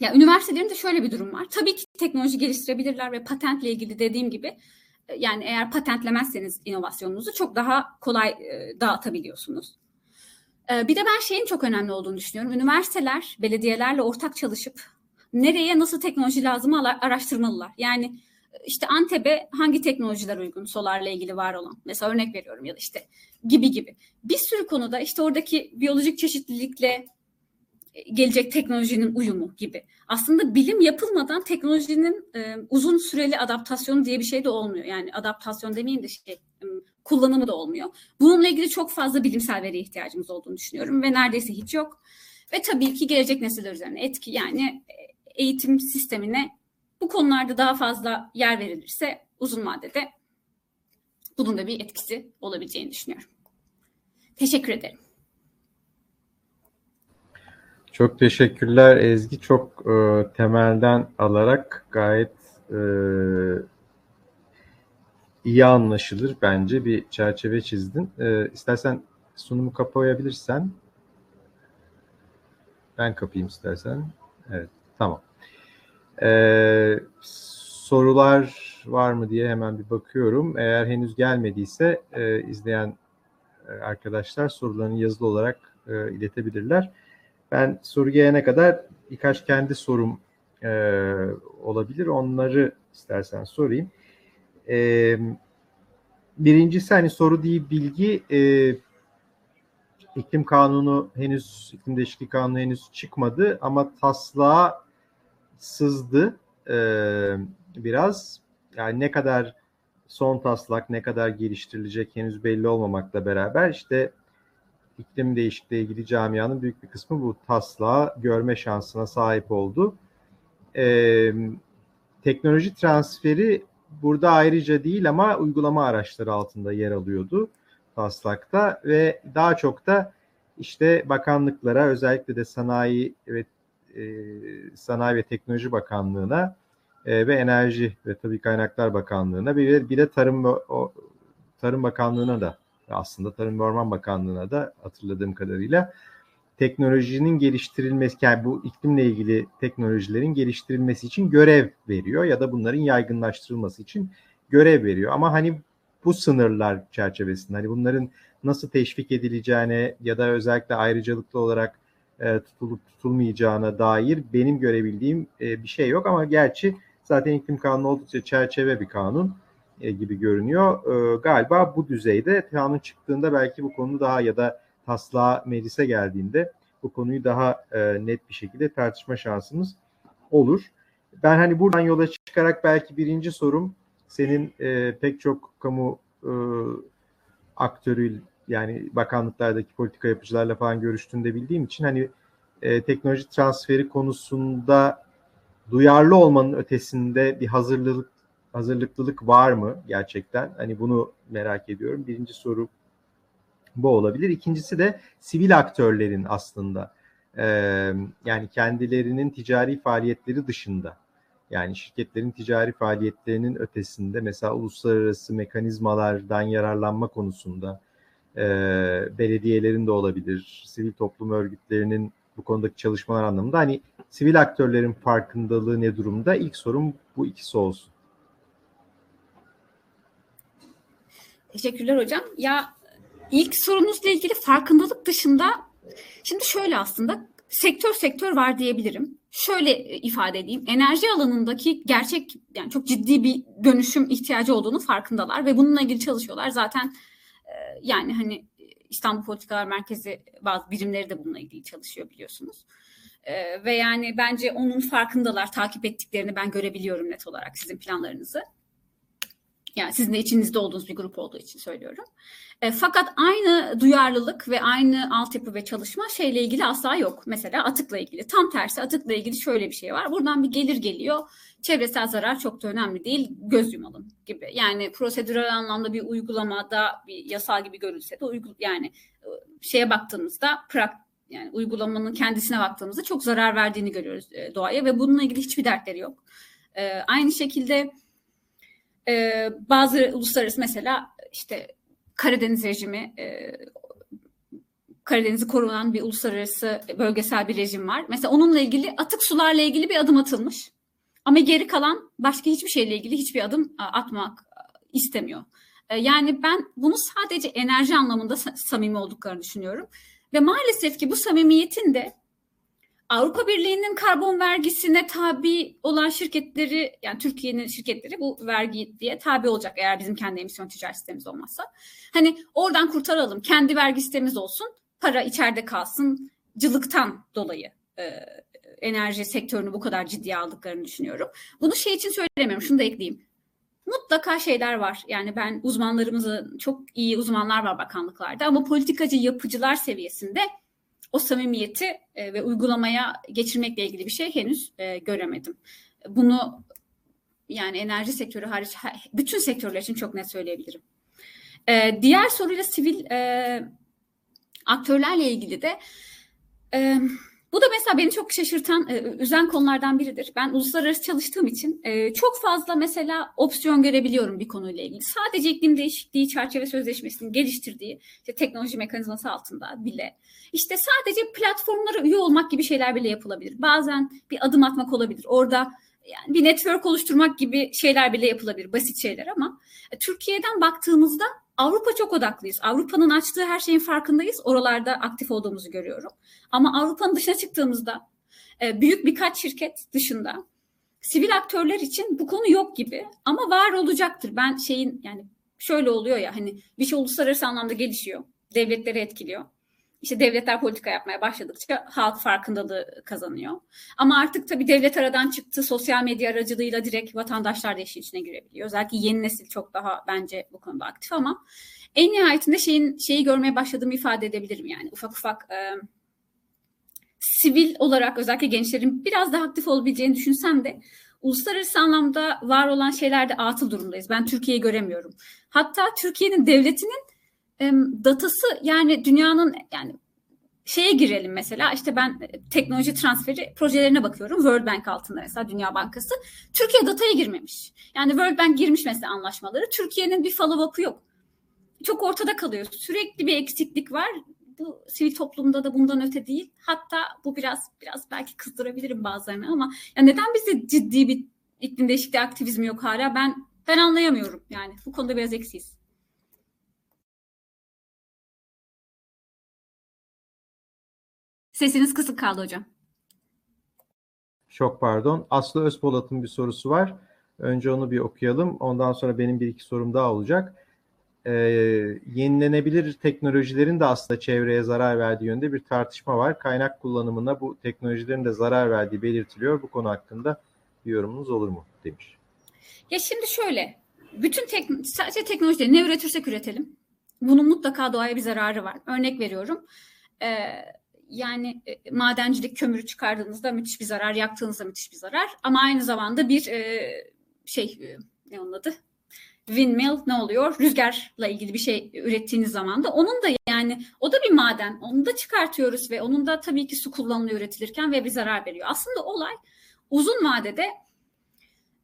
ya üniversitelerin de şöyle bir durum var. Tabii ki teknoloji geliştirebilirler ve patentle ilgili dediğim gibi yani eğer patentlemezseniz inovasyonunuzu çok daha kolay e, dağıtabiliyorsunuz. E, bir de ben şeyin çok önemli olduğunu düşünüyorum. Üniversiteler belediyelerle ortak çalışıp nereye nasıl teknoloji lazım araştırmalılar. Yani işte Antep'e hangi teknolojiler uygun solarla ilgili var olan mesela örnek veriyorum ya da işte gibi gibi. Bir sürü konuda işte oradaki biyolojik çeşitlilikle gelecek teknolojinin uyumu gibi. Aslında bilim yapılmadan teknolojinin e, uzun süreli adaptasyonu diye bir şey de olmuyor. Yani adaptasyon demeyeyim de şey kullanımı da olmuyor. Bununla ilgili çok fazla bilimsel veriye ihtiyacımız olduğunu düşünüyorum ve neredeyse hiç yok. Ve tabii ki gelecek nesiller üzerine etki yani eğitim sistemine bu konularda daha fazla yer verilirse uzun vadede bunun da bir etkisi olabileceğini düşünüyorum. Teşekkür ederim. Çok teşekkürler Ezgi. Çok e, temelden alarak gayet e, iyi anlaşılır bence bir çerçeve çizdin. E, istersen sunumu kapayabilirsen. Ben kapayım istersen. Evet, tamam. E, sorular var mı diye hemen bir bakıyorum. Eğer henüz gelmediyse e, izleyen e, arkadaşlar sorularını yazılı olarak e, iletebilirler. Ben soru gelene kadar birkaç kendi sorum e, olabilir. Onları istersen sorayım. E, birincisi hani soru değil bilgi e, iklim kanunu henüz iklim değişikliği kanunu henüz çıkmadı ama taslağa sızdı e, biraz. Yani ne kadar son taslak ne kadar geliştirilecek henüz belli olmamakla beraber işte iklim değişikliği ilgili camianın büyük bir kısmı bu taslağı görme şansına sahip oldu. Ee, teknoloji transferi burada ayrıca değil ama uygulama araçları altında yer alıyordu taslakta ve daha çok da işte bakanlıklara özellikle de sanayi ve e, sanayi ve teknoloji bakanlığına e, ve enerji ve tabii kaynaklar bakanlığına bir bir de tarım o, tarım bakanlığına da aslında Tarım ve Orman Bakanlığı'na da hatırladığım kadarıyla teknolojinin geliştirilmesi yani bu iklimle ilgili teknolojilerin geliştirilmesi için görev veriyor ya da bunların yaygınlaştırılması için görev veriyor. Ama hani bu sınırlar çerçevesinde hani bunların nasıl teşvik edileceğine ya da özellikle ayrıcalıklı olarak e, tutulup tutulmayacağına dair benim görebildiğim e, bir şey yok ama gerçi zaten iklim kanunu oldukça çerçeve bir kanun e, gibi görünüyor. E, galiba bu düzeyde kanun çıktığında belki bu konu daha ya da taslağı meclise geldiğinde bu konuyu daha e, net bir şekilde tartışma şansımız olur. Ben hani buradan yola çıkarak belki birinci sorum senin pek çok kamu aktörü yani bakanlıklardaki politika yapıcılarla falan görüştüğünde bildiğim için hani e, teknoloji transferi konusunda duyarlı olmanın ötesinde bir hazırlık hazırlıklılık var mı gerçekten? Hani bunu merak ediyorum. Birinci soru bu olabilir. İkincisi de sivil aktörlerin aslında e, yani kendilerinin ticari faaliyetleri dışında yani şirketlerin ticari faaliyetlerinin ötesinde mesela uluslararası mekanizmalardan yararlanma konusunda e, belediyelerin de olabilir, sivil toplum örgütlerinin bu konudaki çalışmalar anlamında hani sivil aktörlerin farkındalığı ne durumda? İlk sorum bu ikisi olsun. Teşekkürler hocam. Ya ilk sorunuzla ilgili farkındalık dışında şimdi şöyle aslında sektör sektör var diyebilirim. şöyle ifade edeyim. Enerji alanındaki gerçek yani çok ciddi bir dönüşüm ihtiyacı olduğunu farkındalar ve bununla ilgili çalışıyorlar. Zaten yani hani İstanbul Politikalar Merkezi bazı birimleri de bununla ilgili çalışıyor biliyorsunuz. Ee, ve yani bence onun farkındalar, takip ettiklerini ben görebiliyorum net olarak sizin planlarınızı. Yani sizin de içinizde olduğunuz bir grup olduğu için söylüyorum. E, fakat aynı duyarlılık ve aynı altyapı ve çalışma şeyle ilgili asla yok. Mesela atıkla ilgili. Tam tersi atıkla ilgili şöyle bir şey var. Buradan bir gelir geliyor. Çevresel zarar çok da önemli değil. Göz yumalım gibi. Yani prosedürel anlamda bir uygulamada bir yasal gibi görülse de uygu, yani e, şeye baktığımızda prak, yani uygulamanın kendisine baktığımızda çok zarar verdiğini görüyoruz e, doğaya ve bununla ilgili hiçbir dertleri yok. E, aynı şekilde e, bazı uluslararası mesela işte Karadeniz rejimi e, Karadeniz'i korunan bir uluslararası bölgesel bir rejim var. Mesela onunla ilgili atık sularla ilgili bir adım atılmış. Ama geri kalan başka hiçbir şeyle ilgili hiçbir adım atmak istemiyor. Yani ben bunu sadece enerji anlamında samimi olduklarını düşünüyorum. Ve maalesef ki bu samimiyetin de Avrupa Birliği'nin karbon vergisine tabi olan şirketleri yani Türkiye'nin şirketleri bu vergi diye tabi olacak eğer bizim kendi emisyon ticaret sistemimiz olmazsa. Hani oradan kurtaralım. Kendi vergi sistemimiz olsun. Para içeride kalsın. Cılıktan dolayı e, enerji sektörünü bu kadar ciddiye aldıklarını düşünüyorum. Bunu şey için söylemiyorum. Şunu da ekleyeyim. Mutlaka şeyler var. Yani ben uzmanlarımızın çok iyi uzmanlar var bakanlıklarda ama politikacı yapıcılar seviyesinde o samimiyeti e, ve uygulamaya geçirmekle ilgili bir şey henüz e, göremedim. Bunu yani enerji sektörü hariç bütün sektörler için çok net söyleyebilirim. E, diğer soruyla sivil e, aktörlerle ilgili de e, bu da mesela beni çok şaşırtan, e, üzen konulardan biridir. Ben uluslararası çalıştığım için e, çok fazla mesela opsiyon görebiliyorum bir konuyla ilgili. Sadece iklim değişikliği çerçeve sözleşmesinin geliştirdiği işte teknoloji mekanizması altında bile işte sadece platformlara üye olmak gibi şeyler bile yapılabilir. Bazen bir adım atmak olabilir. Orada yani bir network oluşturmak gibi şeyler bile yapılabilir, basit şeyler ama e, Türkiye'den baktığımızda Avrupa çok odaklıyız. Avrupa'nın açtığı her şeyin farkındayız. Oralarda aktif olduğumuzu görüyorum. Ama Avrupa'nın dışına çıktığımızda e, büyük birkaç şirket dışında sivil aktörler için bu konu yok gibi ama var olacaktır. Ben şeyin yani şöyle oluyor ya hani bir şey uluslararası anlamda gelişiyor. Devletleri etkiliyor. İşte devletler politika yapmaya başladıkça halk farkındalığı kazanıyor. Ama artık tabii devlet aradan çıktı. Sosyal medya aracılığıyla direkt vatandaşlar da işin içine girebiliyor. Özellikle yeni nesil çok daha bence bu konuda aktif ama en nihayetinde şeyin şeyi görmeye başladığımı ifade edebilirim yani. Ufak ufak e, sivil olarak özellikle gençlerin biraz daha aktif olabileceğini düşünsem de uluslararası anlamda var olan şeylerde atıl durumdayız. Ben Türkiye'yi göremiyorum. Hatta Türkiye'nin devletinin datası yani dünyanın yani şeye girelim mesela işte ben e, teknoloji transferi projelerine bakıyorum World Bank altında mesela Dünya Bankası Türkiye dataya girmemiş. Yani World Bank girmiş mesela anlaşmaları Türkiye'nin bir follow up'ı yok. Çok ortada kalıyor. Sürekli bir eksiklik var. Bu sivil toplumda da bundan öte değil. Hatta bu biraz biraz belki kızdırabilirim bazılarını ama ya neden bizde ciddi bir iklim değişikliği aktivizmi yok hala ben ben anlayamıyorum yani. Bu konuda biraz eksiyiz. Sesiniz kısık kaldı hocam. Çok pardon. Aslı Özpolat'ın bir sorusu var. Önce onu bir okuyalım. Ondan sonra benim bir iki sorum daha olacak. Ee, yenilenebilir teknolojilerin de aslında çevreye zarar verdiği yönde bir tartışma var. Kaynak kullanımına bu teknolojilerin de zarar verdiği belirtiliyor. Bu konu hakkında bir yorumunuz olur mu demiş. Ya şimdi şöyle, bütün tek, sadece teknolojileri ne üretirsek üretelim. Bunun mutlaka doğaya bir zararı var. Örnek veriyorum. Ee, yani e, madencilik kömürü çıkardığınızda müthiş bir zarar, yaktığınızda müthiş bir zarar. Ama aynı zamanda bir e, şey e, ne onun adı? Windmill ne oluyor? Rüzgarla ilgili bir şey ürettiğiniz zaman da onun da yani o da bir maden. Onu da çıkartıyoruz ve onun da tabii ki su kullanılıyor üretilirken ve bir zarar veriyor. Aslında olay uzun vadede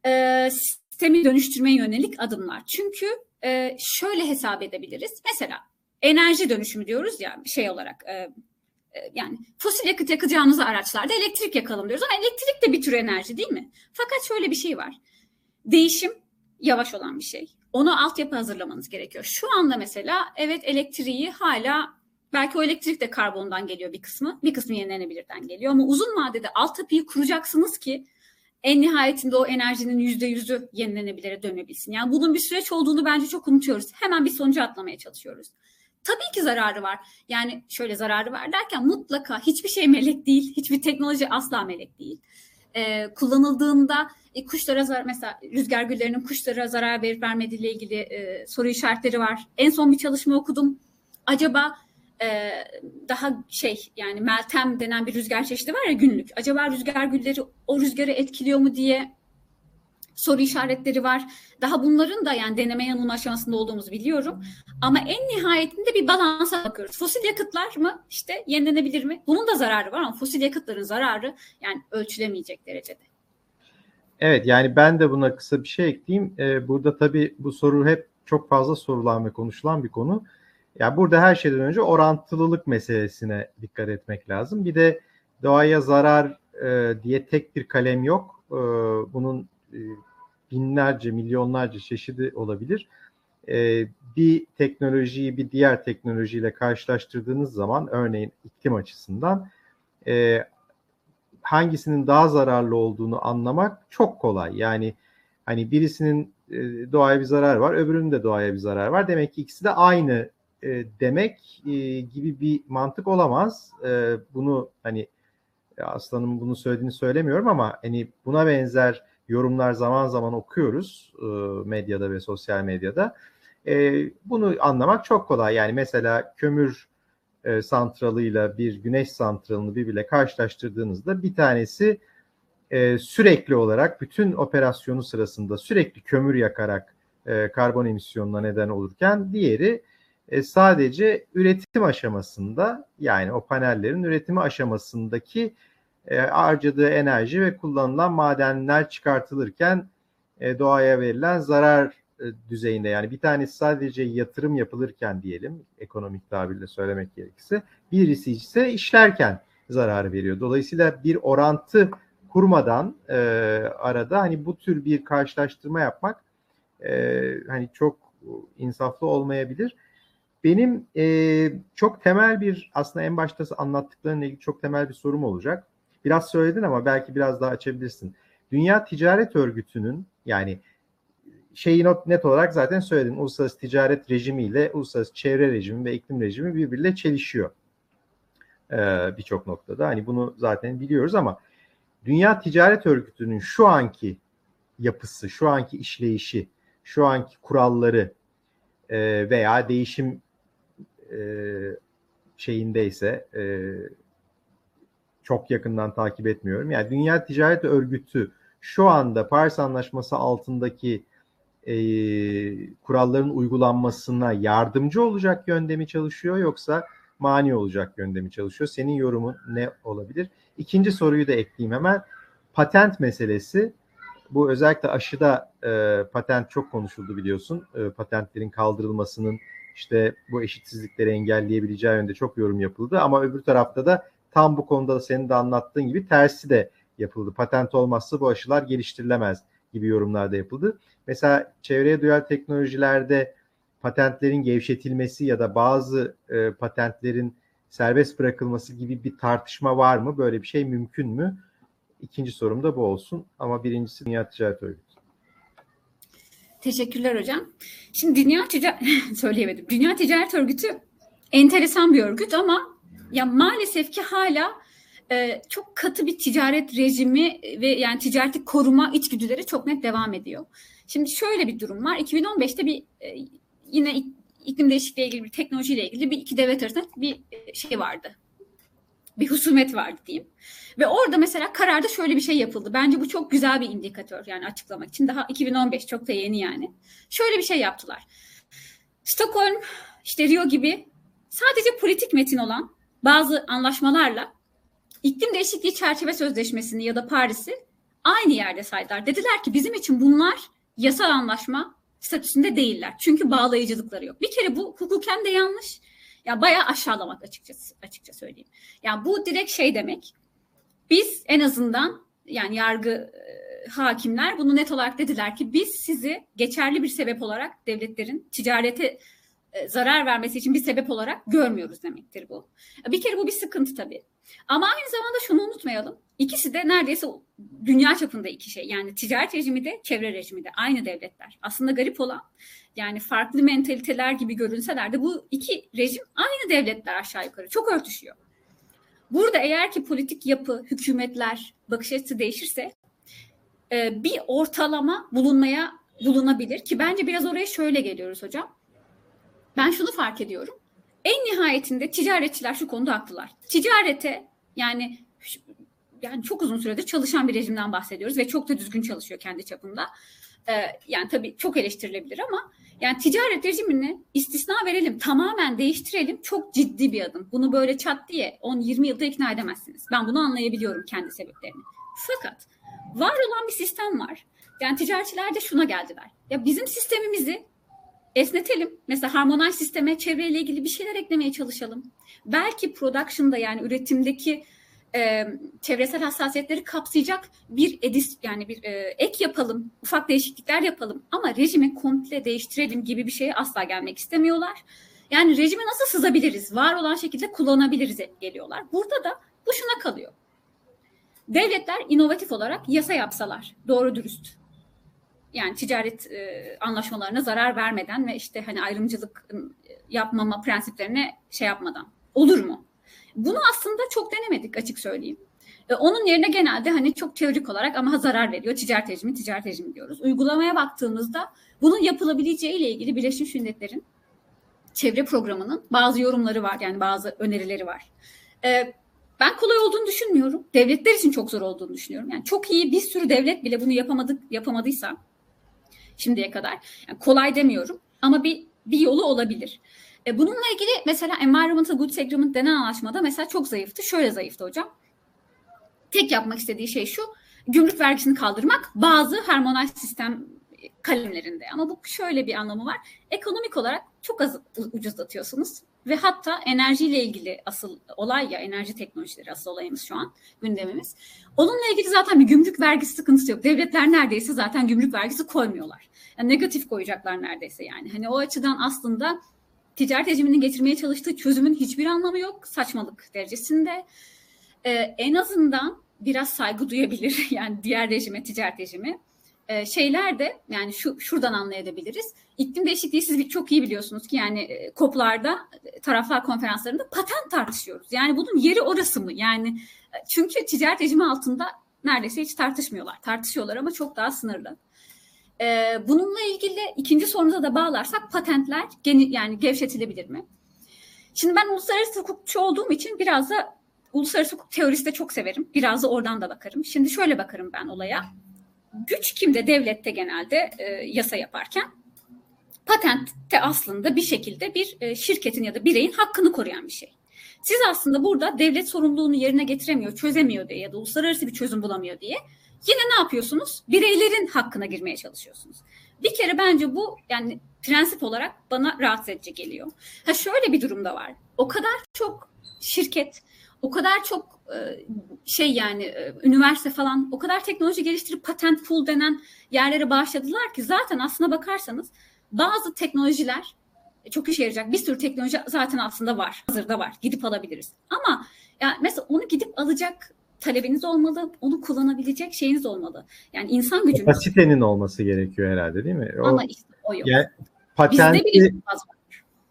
e, sistemi dönüştürmeye yönelik adımlar. Çünkü e, şöyle hesap edebiliriz. Mesela enerji dönüşümü diyoruz ya şey olarak e, yani fosil yakıt yakacağımız araçlarda elektrik yakalım diyoruz ama elektrik de bir tür enerji değil mi? Fakat şöyle bir şey var. Değişim yavaş olan bir şey. Onu altyapı hazırlamanız gerekiyor. Şu anda mesela evet elektriği hala Belki o elektrik de karbondan geliyor bir kısmı, bir kısmı yenilenebilirden geliyor. Ama uzun vadede altyapıyı kuracaksınız ki en nihayetinde o enerjinin yüzde yüzü yenilenebilire dönebilsin. Yani bunun bir süreç olduğunu bence çok unutuyoruz. Hemen bir sonuca atlamaya çalışıyoruz. Tabii ki zararı var. Yani şöyle zararı var derken mutlaka hiçbir şey melek değil. Hiçbir teknoloji asla melek değil. Ee, kullanıldığında e, kuşlara zarar mesela rüzgar güllerinin kuşlara zarar verip vermediğiyle ilgili e, soru işaretleri var. En son bir çalışma okudum. Acaba e, daha şey yani Meltem denen bir rüzgar çeşidi var ya günlük. Acaba rüzgar gülleri o rüzgarı etkiliyor mu diye soru işaretleri var. Daha bunların da yani deneme yanılma aşamasında olduğumuzu biliyorum. Ama en nihayetinde bir balansa bakıyoruz. Fosil yakıtlar mı işte yenilenebilir mi? Bunun da zararı var ama fosil yakıtların zararı yani ölçülemeyecek derecede. Evet yani ben de buna kısa bir şey ekleyeyim. Ee, burada tabii bu soru hep çok fazla sorulan ve konuşulan bir konu. Ya burada her şeyden önce orantılılık meselesine dikkat etmek lazım. Bir de doğaya zarar e, diye tek bir kalem yok. E, bunun e, binlerce, milyonlarca çeşidi olabilir. E, bir teknolojiyi bir diğer teknolojiyle karşılaştırdığınız zaman örneğin iklim açısından e, hangisinin daha zararlı olduğunu anlamak çok kolay. Yani hani birisinin doğaya bir zarar var, öbürünün de doğaya bir zarar var. Demek ki ikisi de aynı demek gibi bir mantık olamaz. Bunu hani Aslan'ın bunu söylediğini söylemiyorum ama hani buna benzer yorumlar zaman zaman okuyoruz e, medyada ve sosyal medyada. E, bunu anlamak çok kolay. Yani mesela kömür e, santralıyla bir güneş santralını birbirle karşılaştırdığınızda bir tanesi sürekli olarak bütün operasyonu sırasında sürekli kömür yakarak karbon emisyonuna neden olurken diğeri sadece üretim aşamasında yani o panellerin üretimi aşamasındaki e, harcadığı enerji ve kullanılan madenler çıkartılırken e, doğaya verilen zarar e, düzeyinde yani bir tanesi sadece yatırım yapılırken diyelim ekonomik tabirle söylemek gerekirse birisi ise işlerken zararı veriyor. Dolayısıyla bir orantı kurmadan e, arada hani bu tür bir karşılaştırma yapmak e, hani çok insaflı olmayabilir. Benim e, çok temel bir aslında en başta anlattıklarınla ilgili çok temel bir sorum olacak. Biraz söyledin ama belki biraz daha açabilirsin. Dünya Ticaret Örgütü'nün yani şeyi not, net olarak zaten söyledin. Uluslararası ticaret rejimiyle uluslararası çevre rejimi ve iklim rejimi birbiriyle çelişiyor. Ee, Birçok noktada. Hani bunu zaten biliyoruz ama Dünya Ticaret Örgütü'nün şu anki yapısı, şu anki işleyişi, şu anki kuralları e, veya değişim e, şeyindeyse e, çok yakından takip etmiyorum. Yani Dünya Ticaret Örgütü şu anda Paris Anlaşması altındaki e, kuralların uygulanmasına yardımcı olacak yönde mi çalışıyor yoksa mani olacak yönde mi çalışıyor? Senin yorumun ne olabilir? İkinci soruyu da ekleyeyim hemen. Patent meselesi. Bu özellikle aşıda e, patent çok konuşuldu biliyorsun. E, patentlerin kaldırılmasının işte bu eşitsizlikleri engelleyebileceği yönde çok yorum yapıldı. Ama öbür tarafta da tam bu konuda da senin de anlattığın gibi tersi de yapıldı. Patent olmazsa bu aşılar geliştirilemez gibi yorumlar da yapıldı. Mesela çevreye duyar teknolojilerde patentlerin gevşetilmesi ya da bazı e, patentlerin serbest bırakılması gibi bir tartışma var mı? Böyle bir şey mümkün mü? İkinci sorum da bu olsun. Ama birincisi Dünya Ticaret Örgütü. Teşekkürler hocam. Şimdi Dünya Ticaret söyleyemedim. Dünya Ticaret Örgütü enteresan bir örgüt ama ya maalesef ki hala e, çok katı bir ticaret rejimi ve yani ticareti koruma içgüdüleri çok net devam ediyor. Şimdi şöyle bir durum var. 2015'te bir e, yine iklim değişikliği ilgili bir teknolojiyle ilgili bir iki devlet arasında bir e, şey vardı. Bir husumet vardı diyeyim. Ve orada mesela kararda şöyle bir şey yapıldı. Bence bu çok güzel bir indikatör yani açıklamak için. Daha 2015 çok da yeni yani. Şöyle bir şey yaptılar. Stockholm, işte Rio gibi sadece politik metin olan bazı anlaşmalarla iklim değişikliği çerçeve sözleşmesini ya da Paris'i aynı yerde saydılar. Dediler ki bizim için bunlar yasal anlaşma statüsünde değiller. Çünkü bağlayıcılıkları yok. Bir kere bu hukuken de yanlış. Ya bayağı aşağılamak açıkçası açıkça söyleyeyim. Yani bu direkt şey demek. Biz en azından yani yargı e, hakimler bunu net olarak dediler ki biz sizi geçerli bir sebep olarak devletlerin ticarete zarar vermesi için bir sebep olarak görmüyoruz demektir bu. Bir kere bu bir sıkıntı tabii. Ama aynı zamanda şunu unutmayalım. İkisi de neredeyse dünya çapında iki şey. Yani ticaret rejimi de çevre rejimi de aynı devletler. Aslında garip olan yani farklı mentaliteler gibi görünseler de bu iki rejim aynı devletler aşağı yukarı. Çok örtüşüyor. Burada eğer ki politik yapı, hükümetler, bakış açısı değişirse e, bir ortalama bulunmaya bulunabilir ki bence biraz oraya şöyle geliyoruz hocam. Ben şunu fark ediyorum. En nihayetinde ticaretçiler şu konuda haklılar. Ticarete yani yani çok uzun süredir çalışan bir rejimden bahsediyoruz ve çok da düzgün çalışıyor kendi çapında. Ee, yani tabii çok eleştirilebilir ama yani ticaret rejimini istisna verelim, tamamen değiştirelim çok ciddi bir adım. Bunu böyle çat diye 10-20 yılda ikna edemezsiniz. Ben bunu anlayabiliyorum kendi sebeplerini. Fakat var olan bir sistem var. Yani ticaretçiler de şuna geldiler. Ya bizim sistemimizi esnetelim. Mesela harmonaj sisteme çevreyle ilgili bir şeyler eklemeye çalışalım. Belki production'da yani üretimdeki e, çevresel hassasiyetleri kapsayacak bir edis yani bir e, ek yapalım, ufak değişiklikler yapalım ama rejimi komple değiştirelim gibi bir şeye asla gelmek istemiyorlar. Yani rejimi nasıl sızabiliriz? Var olan şekilde kullanabiliriz geliyorlar. Burada da bu şuna kalıyor. Devletler inovatif olarak yasa yapsalar, doğru dürüst yani ticaret e, anlaşmalarına zarar vermeden ve işte hani ayrımcılık yapmama prensiplerine şey yapmadan olur mu? Bunu aslında çok denemedik açık söyleyeyim. E, onun yerine genelde hani çok teorik olarak ama zarar veriyor. Ticaret rejimi, ticaret rejimi diyoruz. Uygulamaya baktığımızda bunun yapılabileceği ile ilgili Birleşmiş Milletler'in çevre programının bazı yorumları var. Yani bazı önerileri var. E, ben kolay olduğunu düşünmüyorum. Devletler için çok zor olduğunu düşünüyorum. Yani çok iyi bir sürü devlet bile bunu yapamadık yapamadıysa şimdiye kadar. Yani kolay demiyorum ama bir bir yolu olabilir. E, bununla ilgili mesela Environmental Goods Agreement denen anlaşmada mesela çok zayıftı. Şöyle zayıftı hocam. Tek yapmak istediği şey şu. Gümrük vergisini kaldırmak bazı harmonaj sistem kalemlerinde. Ama bu şöyle bir anlamı var. Ekonomik olarak çok az ucuzlatıyorsunuz. Ve hatta enerjiyle ilgili asıl olay ya enerji teknolojileri asıl olayımız şu an gündemimiz. Onunla ilgili zaten bir gümrük vergisi sıkıntısı yok. Devletler neredeyse zaten gümrük vergisi koymuyorlar. Yani negatif koyacaklar neredeyse yani. Hani o açıdan aslında ticaret rejiminin getirmeye çalıştığı çözümün hiçbir anlamı yok. Saçmalık derecesinde. Ee, en azından biraz saygı duyabilir yani diğer rejime, ticaret rejimi e, şeyler de yani şu şuradan anlayabiliriz. İklim değişikliği siz bir çok iyi biliyorsunuz ki yani e, COP'larda e, taraflar konferanslarında patent tartışıyoruz. Yani bunun yeri orası mı? Yani e, çünkü ticaret rejimi altında neredeyse hiç tartışmıyorlar. Tartışıyorlar ama çok daha sınırlı. E, bununla ilgili ikinci sorunuza da bağlarsak patentler geni, yani gevşetilebilir mi? Şimdi ben uluslararası hukukçu olduğum için biraz da uluslararası hukuk teorisi de çok severim. Biraz da oradan da bakarım. Şimdi şöyle bakarım ben olaya güç kimde devlette genelde e, yasa yaparken? Patentte aslında bir şekilde bir e, şirketin ya da bireyin hakkını koruyan bir şey. Siz aslında burada devlet sorumluluğunu yerine getiremiyor, çözemiyor diye ya da uluslararası bir çözüm bulamıyor diye yine ne yapıyorsunuz? Bireylerin hakkına girmeye çalışıyorsunuz. Bir kere bence bu yani prensip olarak bana rahatsız edici geliyor. Ha şöyle bir durumda var. O kadar çok şirket, o kadar çok şey yani e, üniversite falan o kadar teknoloji geliştirip patent pool denen yerlere bağışladılar ki zaten aslına bakarsanız bazı teknolojiler e, çok işe yarayacak bir sürü teknoloji zaten aslında var. Hazırda var. Gidip alabiliriz. Ama yani mesela onu gidip alacak talebiniz olmalı. Onu kullanabilecek şeyiniz olmalı. Yani insan gücünüz. Kapasitenin olması gerekiyor herhalde değil mi? O, Ama işte o yok. Yani patenti, Bizde bile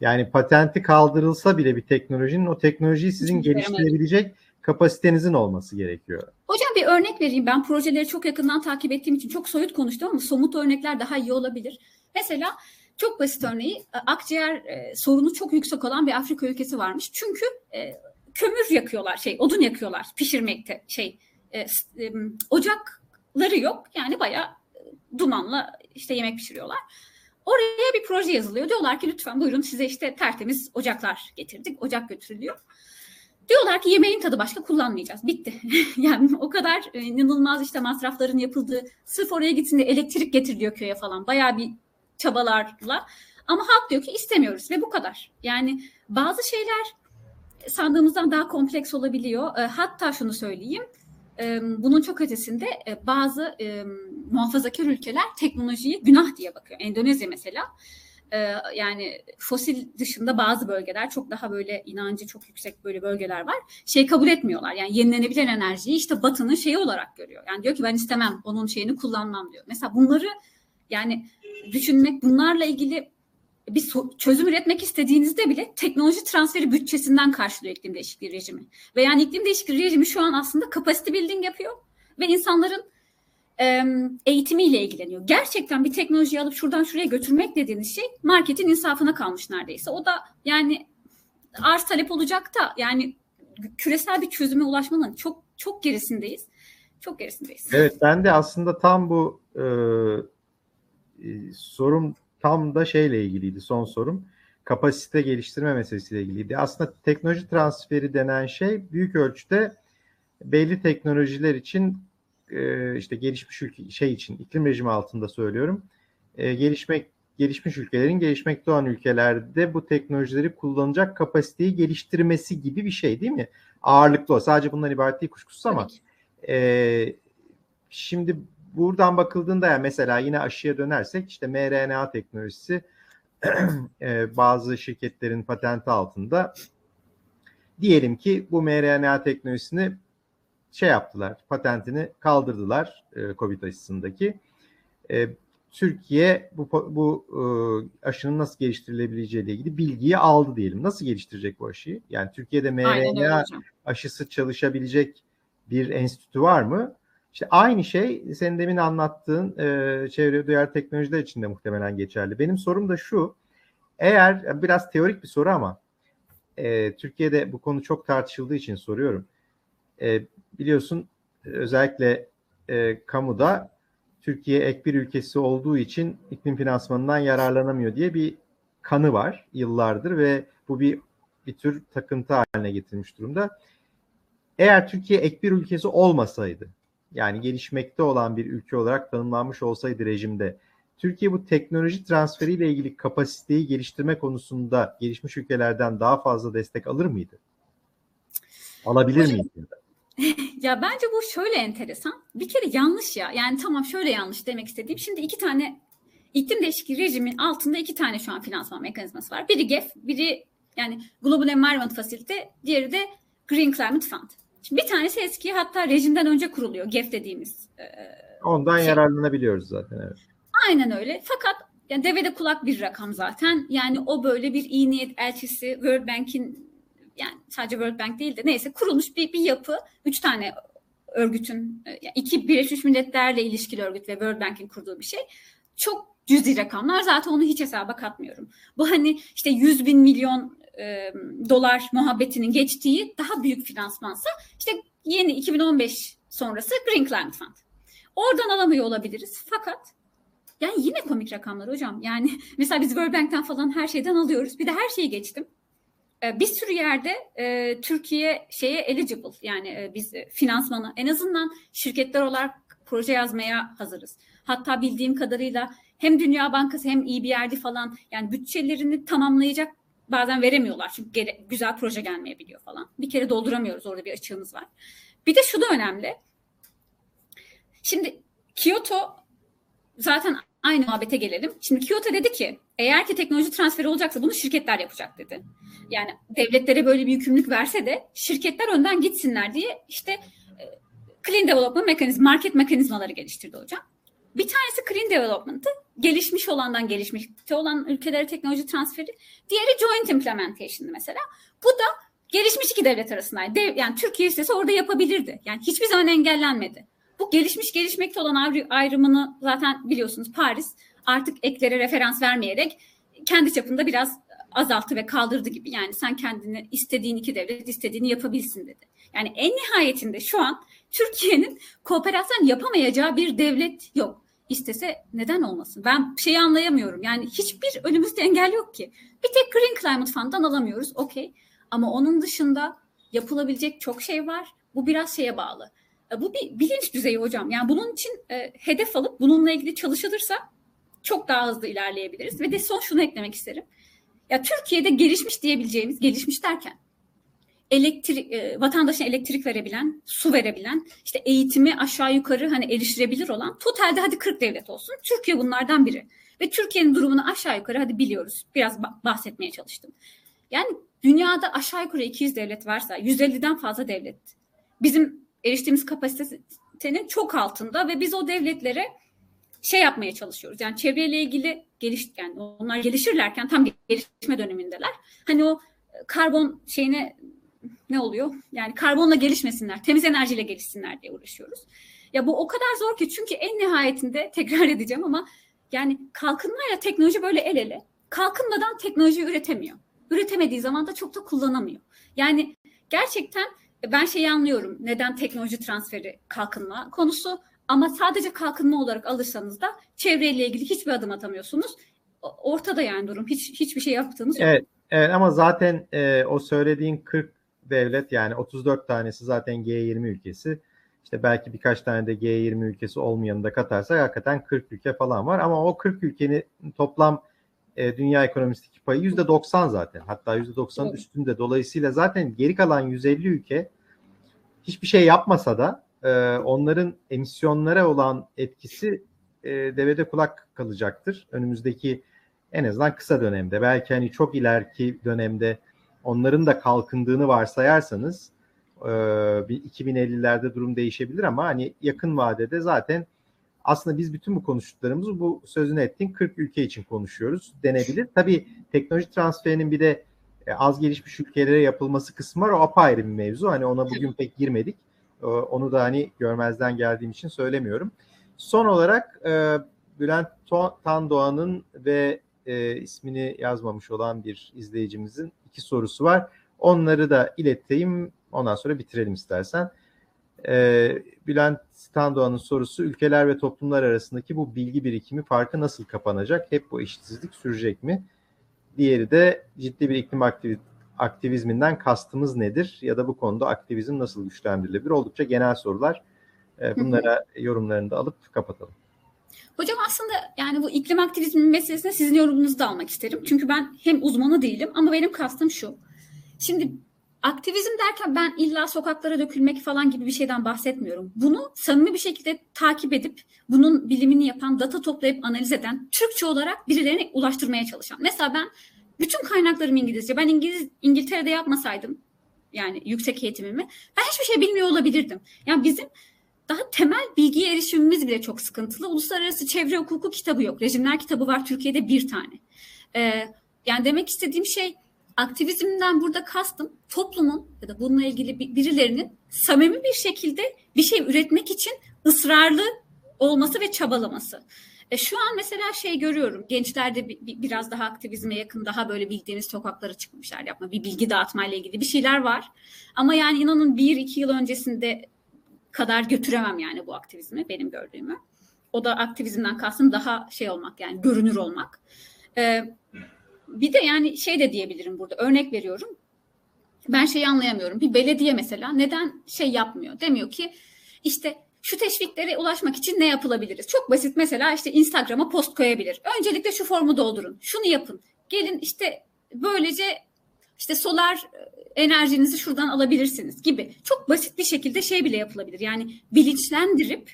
yani patenti kaldırılsa bile bir teknolojinin o teknolojiyi sizin Hiç geliştirebilecek kapasitenizin olması gerekiyor. Hocam bir örnek vereyim. Ben projeleri çok yakından takip ettiğim için çok soyut konuştum ama somut örnekler daha iyi olabilir. Mesela çok basit örneği e, akciğer e, sorunu çok yüksek olan bir Afrika ülkesi varmış. Çünkü e, kömür yakıyorlar, şey odun yakıyorlar pişirmekte şey e, e, ocakları yok. Yani bayağı dumanla işte yemek pişiriyorlar. Oraya bir proje yazılıyor. Diyorlar ki lütfen buyurun size işte tertemiz ocaklar getirdik. Ocak götürülüyor. Diyorlar ki yemeğin tadı başka kullanmayacağız. Bitti. yani o kadar e, inanılmaz işte masrafların yapıldığı sırf oraya gitsin de elektrik getir diyor köye falan. Bayağı bir çabalarla. Ama halk diyor ki istemiyoruz ve bu kadar. Yani bazı şeyler sandığımızdan daha kompleks olabiliyor. E, hatta şunu söyleyeyim. E, bunun çok ötesinde bazı muhafazakar ülkeler teknolojiyi günah diye bakıyor. Endonezya mesela e, yani fosil dışında bazı bölgeler çok daha böyle inancı çok yüksek böyle bölgeler var. Şey kabul etmiyorlar. Yani yenilenebilir enerjiyi işte Batı'nın şeyi olarak görüyor. Yani diyor ki ben istemem onun şeyini kullanmam diyor. Mesela bunları yani düşünmek bunlarla ilgili bir çözüm üretmek istediğinizde bile teknoloji transferi bütçesinden karşılıyor iklim değişikliği rejimi. Ve yani iklim değişikliği rejimi şu an aslında capacity building yapıyor ve insanların eğitimiyle ilgileniyor. Gerçekten bir teknolojiyi alıp şuradan şuraya götürmek dediğiniz şey marketin insafına kalmış neredeyse. O da yani arz talep olacak da yani küresel bir çözüme ulaşmanın çok çok gerisindeyiz. Çok gerisindeyiz. Evet ben de aslında tam bu e, sorum tam da şeyle ilgiliydi son sorum. Kapasite geliştirme meselesiyle ilgiliydi. Aslında teknoloji transferi denen şey büyük ölçüde belli teknolojiler için e, işte gelişmiş ülke şey için iklim rejimi altında söylüyorum. E, gelişmek gelişmiş ülkelerin gelişmekte olan ülkelerde bu teknolojileri kullanacak kapasiteyi geliştirmesi gibi bir şey değil mi? Ağırlıklı o. Sadece bundan ibaret değil kuşkusuz ama e, şimdi buradan bakıldığında yani mesela yine aşıya dönersek işte mRNA teknolojisi e, bazı şirketlerin patenti altında diyelim ki bu mRNA teknolojisini şey yaptılar, patentini kaldırdılar e, Covid aşısındaki. E, Türkiye bu, bu e, aşının nasıl geliştirilebileceği ile ilgili bilgiyi aldı diyelim. Nasıl geliştirecek bu aşıyı? Yani Türkiye'de mRNA aşısı çalışabilecek bir enstitü var mı? İşte aynı şey senin demin anlattığın e, çevre duyar teknolojiler için de muhtemelen geçerli. Benim sorum da şu. Eğer biraz teorik bir soru ama e, Türkiye'de bu konu çok tartışıldığı için soruyorum. E, biliyorsun özellikle e, kamuda Türkiye ek bir ülkesi olduğu için iklim finansmanından yararlanamıyor diye bir kanı var yıllardır ve bu bir bir tür takıntı haline getirmiş durumda. Eğer Türkiye ek bir ülkesi olmasaydı yani gelişmekte olan bir ülke olarak tanımlanmış olsaydı rejimde Türkiye bu teknoloji transferiyle ilgili kapasiteyi geliştirme konusunda gelişmiş ülkelerden daha fazla destek alır mıydı? Alabilir miydi? ya bence bu şöyle enteresan. Bir kere yanlış ya. Yani tamam şöyle yanlış demek istediğim. Şimdi iki tane iklim değişikliği rejimin altında iki tane şu an finansman mekanizması var. Biri GEF, biri yani Global Environment Facility, diğeri de Green Climate Fund. Şimdi bir tanesi eski hatta rejimden önce kuruluyor GEF dediğimiz. E, Ondan şey. yararlanabiliyoruz zaten evet. Aynen öyle. Fakat yani devede kulak bir rakam zaten. Yani o böyle bir iyi niyet elçisi World Bank'in yani sadece World Bank değil de neyse kurulmuş bir, bir yapı. Üç tane örgütün, yani iki Birleşmiş Milletler'le ilişkili örgüt ve World Bank'in kurduğu bir şey. Çok cüzi rakamlar zaten onu hiç hesaba katmıyorum. Bu hani işte 100 bin milyon e, dolar muhabbetinin geçtiği daha büyük finansmansa işte yeni 2015 sonrası Green Climate Fund. Oradan alamıyor olabiliriz fakat yani yine komik rakamlar hocam. Yani mesela biz World Bank'ten falan her şeyden alıyoruz. Bir de her şeyi geçtim. Ee, bir sürü yerde e, Türkiye şeye eligible yani e, biz e, finansmanı en azından şirketler olarak proje yazmaya hazırız. Hatta bildiğim kadarıyla hem Dünya Bankası hem EBRD falan yani bütçelerini tamamlayacak bazen veremiyorlar çünkü gere, güzel proje gelmeyebiliyor falan. Bir kere dolduramıyoruz orada bir açığımız var. Bir de şu da önemli. Şimdi Kyoto zaten aynı muhabbete gelelim. Şimdi Kyoto dedi ki eğer ki teknoloji transferi olacaksa bunu şirketler yapacak dedi. Yani devletlere böyle bir yükümlülük verse de şirketler önden gitsinler diye işte e, clean development mekanizm, market mekanizmaları geliştirdi hocam. Bir tanesi clean development'ı gelişmiş olandan gelişmişte olan ülkelere teknoloji transferi. Diğeri joint implementation'dı mesela. Bu da gelişmiş iki devlet arasındaydı. Dev, yani Türkiye istese orada yapabilirdi. Yani hiçbir zaman engellenmedi. Bu gelişmiş gelişmekte olan ayrımını zaten biliyorsunuz Paris artık eklere referans vermeyerek kendi çapında biraz azalttı ve kaldırdı gibi. Yani sen kendini istediğin iki devlet istediğini yapabilsin dedi. Yani en nihayetinde şu an Türkiye'nin kooperasyon yapamayacağı bir devlet yok. İstese neden olmasın? Ben şeyi anlayamıyorum. Yani hiçbir önümüzde engel yok ki. Bir tek Green Climate Fund'dan alamıyoruz. Okey. Ama onun dışında yapılabilecek çok şey var. Bu biraz şeye bağlı. E, bu bir bilinç düzeyi hocam. Yani bunun için e, hedef alıp bununla ilgili çalışılırsa çok daha hızlı ilerleyebiliriz. Ve de son şunu eklemek isterim. Ya Türkiye'de gelişmiş diyebileceğimiz, gelişmiş derken elektrik e, vatandaşına elektrik verebilen, su verebilen, işte eğitimi aşağı yukarı hani erişilebilir olan totalde hadi 40 devlet olsun. Türkiye bunlardan biri. Ve Türkiye'nin durumunu aşağı yukarı hadi biliyoruz. Biraz bahsetmeye çalıştım. Yani dünyada aşağı yukarı 200 devlet varsa 150'den fazla devlet. Bizim eriştiğimiz kapasitenin çok altında ve biz o devletlere şey yapmaya çalışıyoruz. Yani çevreyle ilgili geliş yani onlar gelişirlerken tam gelişme dönemindeler. Hani o karbon şeyine ne oluyor? Yani karbonla gelişmesinler, temiz enerjiyle gelişsinler diye uğraşıyoruz. Ya bu o kadar zor ki çünkü en nihayetinde tekrar edeceğim ama yani kalkınmayla teknoloji böyle el ele. Kalkınmadan teknoloji üretemiyor. Üretemediği zaman da çok da kullanamıyor. Yani gerçekten ben şeyi anlıyorum. Neden teknoloji transferi kalkınma konusu ama sadece kalkınma olarak alırsanız da çevreyle ilgili hiçbir adım atamıyorsunuz. Ortada yani durum. Hiç hiçbir şey yaptığınız yok. Evet, evet ama zaten e, o söylediğin 40 devlet yani 34 tanesi zaten G20 ülkesi. İşte belki birkaç tane de G20 ülkesi olmayanı da katarsak hakikaten 40 ülke falan var. Ama o 40 ülkenin toplam e, dünya ekonomisindeki payı %90 zaten. Hatta %90'ın evet. üstünde. Dolayısıyla zaten geri kalan 150 ülke hiçbir şey yapmasa da e, onların emisyonlara olan etkisi e, devede kulak kalacaktır. Önümüzdeki en azından kısa dönemde. Belki hani çok ileriki dönemde onların da kalkındığını varsayarsanız e, 2050'lerde durum değişebilir ama hani yakın vadede zaten aslında biz bütün bu konuştuklarımızı bu sözünü ettiğin 40 ülke için konuşuyoruz denebilir. Tabii teknoloji transferinin bir de e, az gelişmiş ülkelere yapılması kısmı var. O apayrı bir mevzu. Hani ona bugün pek girmedik. E, onu da hani görmezden geldiğim için söylemiyorum. Son olarak e, Bülent Tandoğan'ın ve e, ismini yazmamış olan bir izleyicimizin iki sorusu var. Onları da ileteyim. Ondan sonra bitirelim istersen. E, Bülent Tandoğan'ın sorusu ülkeler ve toplumlar arasındaki bu bilgi birikimi farkı nasıl kapanacak? Hep bu eşitsizlik sürecek mi? Diğeri de ciddi bir iklim aktivi aktivizminden kastımız nedir? Ya da bu konuda aktivizm nasıl güçlendirilebilir? Oldukça genel sorular. E, bunlara yorumlarını da alıp kapatalım. Hocam aslında yani bu iklim aktivizmi meselesine sizin yorumunuzu da almak isterim. Çünkü ben hem uzmanı değilim ama benim kastım şu. Şimdi aktivizm derken ben illa sokaklara dökülmek falan gibi bir şeyden bahsetmiyorum. Bunu samimi bir şekilde takip edip bunun bilimini yapan, data toplayıp analiz eden, Türkçe olarak birilerine ulaştırmaya çalışan. Mesela ben bütün kaynaklarım İngilizce. Ben İngiliz İngiltere'de yapmasaydım yani yüksek eğitimimi ben hiçbir şey bilmiyor olabilirdim. Yani bizim daha temel bilgiye erişimimiz bile çok sıkıntılı. Uluslararası çevre hukuku kitabı yok. Rejimler kitabı var Türkiye'de bir tane. Ee, yani demek istediğim şey aktivizmden burada kastım toplumun ya da bununla ilgili birilerinin samimi bir şekilde bir şey üretmek için ısrarlı olması ve çabalaması. E şu an mesela şey görüyorum. Gençlerde bir, bir, biraz daha aktivizme yakın, daha böyle bildiğiniz sokaklara çıkmışlar yapma. Bir bilgi dağıtmayla ilgili bir şeyler var. Ama yani inanın bir iki yıl öncesinde kadar götüremem yani bu aktivizmi benim gördüğümü. O da aktivizmden kastım daha şey olmak yani görünür olmak. Ee, bir de yani şey de diyebilirim burada örnek veriyorum. Ben şeyi anlayamıyorum. Bir belediye mesela neden şey yapmıyor? Demiyor ki işte şu teşviklere ulaşmak için ne yapılabiliriz? Çok basit mesela işte Instagram'a post koyabilir. Öncelikle şu formu doldurun. Şunu yapın. Gelin işte böylece işte solar enerjinizi şuradan alabilirsiniz gibi. Çok basit bir şekilde şey bile yapılabilir. Yani bilinçlendirip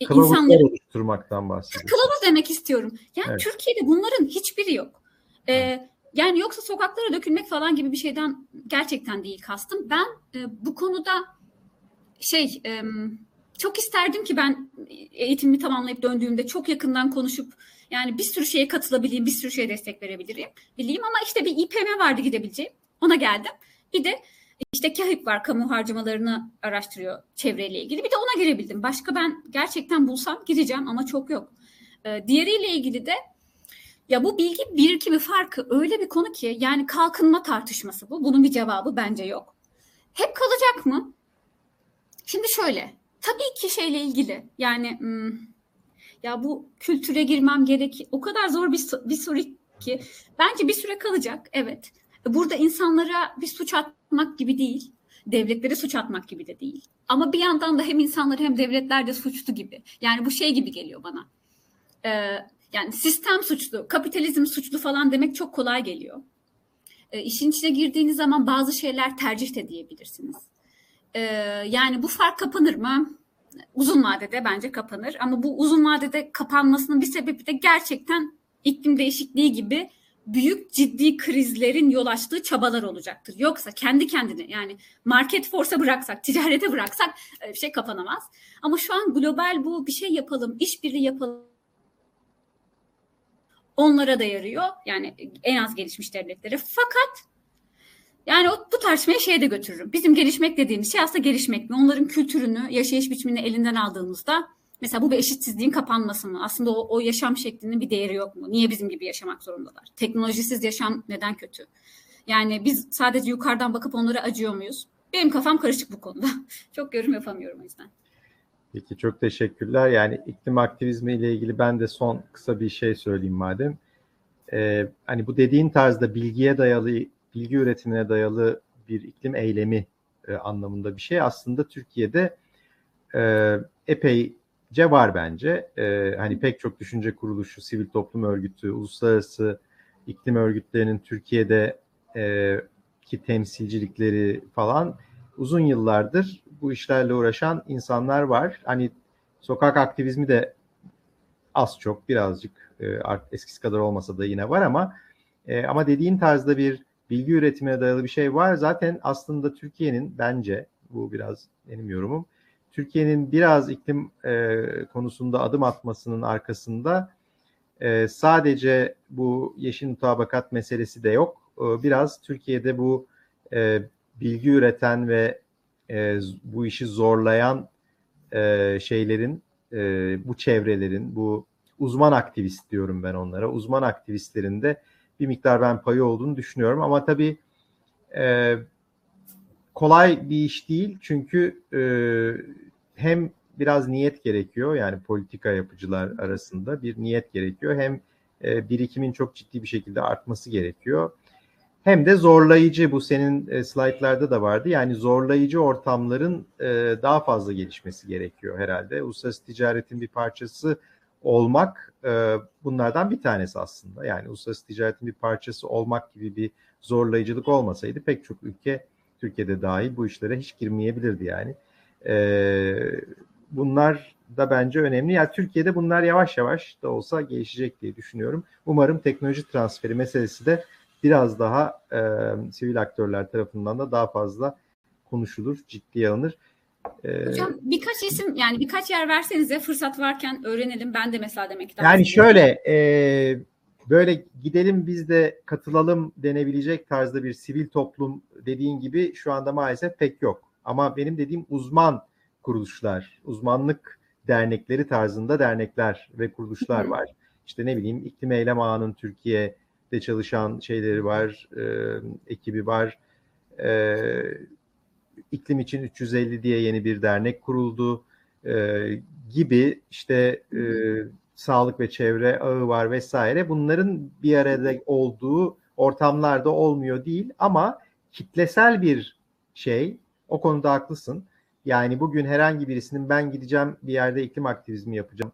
e, Kılavuzlar insanları oluşturmaktan bahsediyorum. Kılavuz demek istiyorum. Yani evet. Türkiye'de bunların hiçbiri yok. Ee, yani yoksa sokaklara dökülmek falan gibi bir şeyden gerçekten değil kastım. Ben e, bu konuda şey e, çok isterdim ki ben eğitimimi tamamlayıp döndüğümde çok yakından konuşup yani bir sürü şeye katılabileyim, bir sürü şeye destek verebilirim. Bileyim ama işte bir İPM vardı gidebileceğim. Ona geldim. Bir de işte KAHİP var kamu harcamalarını araştırıyor çevreyle ilgili. Bir de ona girebildim. Başka ben gerçekten bulsam gireceğim ama çok yok. Ee, diğeriyle ilgili de ya bu bilgi birikimi farkı öyle bir konu ki yani kalkınma tartışması bu. Bunun bir cevabı bence yok. Hep kalacak mı? Şimdi şöyle. Tabii ki şeyle ilgili. Yani ya bu kültüre girmem gerek. O kadar zor bir, bir soru ki bence bir süre kalacak. Evet. Burada insanlara bir suç atmak gibi değil. Devletlere suç atmak gibi de değil. Ama bir yandan da hem insanlar hem devletler de suçlu gibi. Yani bu şey gibi geliyor bana. Ee, yani sistem suçlu, kapitalizm suçlu falan demek çok kolay geliyor. E, işin içine girdiğiniz zaman bazı şeyler tercih de diyebilirsiniz. E, yani bu fark kapanır mı? Uzun vadede bence kapanır ama bu uzun vadede kapanmasının bir sebebi de gerçekten iklim değişikliği gibi büyük ciddi krizlerin yol açtığı çabalar olacaktır. Yoksa kendi kendine yani market force'a bıraksak, ticarete bıraksak bir şey kapanamaz. Ama şu an global bu bir şey yapalım, işbirliği yapalım. Onlara da yarıyor. Yani en az gelişmiş devletlere. Fakat yani o, bu tartışmaya şeye de götürürüm. Bizim gelişmek dediğimiz şey aslında gelişmek mi? Onların kültürünü, yaşayış biçimini elinden aldığımızda Mesela bu bir eşitsizliğin kapanması mı? Aslında o, o yaşam şeklinin bir değeri yok mu? Niye bizim gibi yaşamak zorundalar? Teknolojisiz yaşam neden kötü? Yani biz sadece yukarıdan bakıp onlara acıyor muyuz? Benim kafam karışık bu konuda. çok yorum yapamıyorum o yüzden. Peki çok teşekkürler. Yani iklim aktivizmi ile ilgili ben de son kısa bir şey söyleyeyim madem. Ee, hani bu dediğin tarzda bilgiye dayalı, bilgi üretimine dayalı bir iklim eylemi e, anlamında bir şey aslında Türkiye'de e, epey ce var bence. E, hani pek çok düşünce kuruluşu, sivil toplum örgütü, uluslararası iklim örgütlerinin Türkiye'de e, ki temsilcilikleri falan uzun yıllardır bu işlerle uğraşan insanlar var. Hani sokak aktivizmi de az çok birazcık e, eskisi kadar olmasa da yine var ama e, ama dediğin tarzda bir bilgi üretimine dayalı bir şey var. Zaten aslında Türkiye'nin bence bu biraz benim yorumum Türkiye'nin biraz iklim e, konusunda adım atmasının arkasında e, sadece bu yeşil mutabakat meselesi de yok. E, biraz Türkiye'de bu e, bilgi üreten ve e, bu işi zorlayan e, şeylerin, e, bu çevrelerin, bu uzman aktivist diyorum ben onlara, uzman aktivistlerin de bir miktar ben payı olduğunu düşünüyorum. Ama tabii e, kolay bir iş değil çünkü e, hem biraz niyet gerekiyor yani politika yapıcılar arasında bir niyet gerekiyor hem e, birikimin çok ciddi bir şekilde artması gerekiyor. Hem de zorlayıcı bu senin e, slaytlarda da vardı yani zorlayıcı ortamların e, daha fazla gelişmesi gerekiyor herhalde. Uluslararası ticaretin bir parçası olmak e, bunlardan bir tanesi aslında. Yani uluslararası ticaretin bir parçası olmak gibi bir zorlayıcılık olmasaydı pek çok ülke Türkiye'de dahil bu işlere hiç girmeyebilirdi yani. E, bunlar da bence önemli. Yani Türkiye'de bunlar yavaş yavaş da olsa gelişecek diye düşünüyorum. Umarım teknoloji transferi meselesi de biraz daha e, sivil aktörler tarafından da daha fazla konuşulur, ciddiye alınır. Ee, Hocam birkaç isim yani birkaç yer versenize fırsat varken öğrenelim. Ben de mesela demek ki. Yani şöyle e, böyle gidelim biz de katılalım denebilecek tarzda bir sivil toplum dediğin gibi şu anda maalesef pek yok. Ama benim dediğim uzman kuruluşlar, uzmanlık dernekleri tarzında dernekler ve kuruluşlar var. İşte ne bileyim iklim eylem ağının Türkiye'de çalışan şeyleri var, e, ekibi var. E, iklim için 350 diye yeni bir dernek kuruldu e, gibi işte e, sağlık ve çevre ağı var vesaire. Bunların bir arada olduğu ortamlarda olmuyor değil ama kitlesel bir şey. O konuda haklısın. Yani bugün herhangi birisinin ben gideceğim bir yerde iklim aktivizmi yapacağım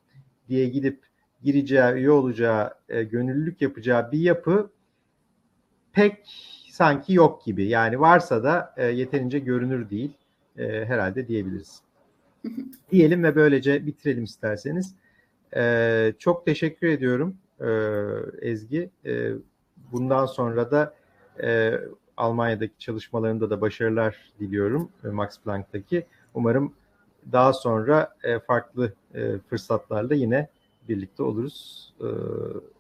diye gidip gireceği, üye olacağı, e, gönüllülük yapacağı bir yapı pek sanki yok gibi. Yani varsa da e, yeterince görünür değil e, herhalde diyebiliriz. Diyelim ve böylece bitirelim isterseniz. E, çok teşekkür ediyorum e, Ezgi. E, bundan sonra da e, Almanya'daki çalışmalarında da başarılar diliyorum e, Max Planck'taki. Umarım daha sonra e, farklı e, fırsatlarla yine birlikte oluruz. E,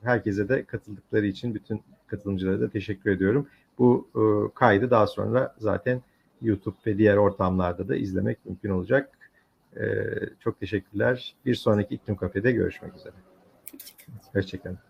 herkese de katıldıkları için bütün katılımcılara da teşekkür ediyorum. Bu e, kaydı daha sonra zaten YouTube ve diğer ortamlarda da izlemek mümkün olacak. E, çok teşekkürler. Bir sonraki İklim Kafede görüşmek üzere. Hoşçakalın.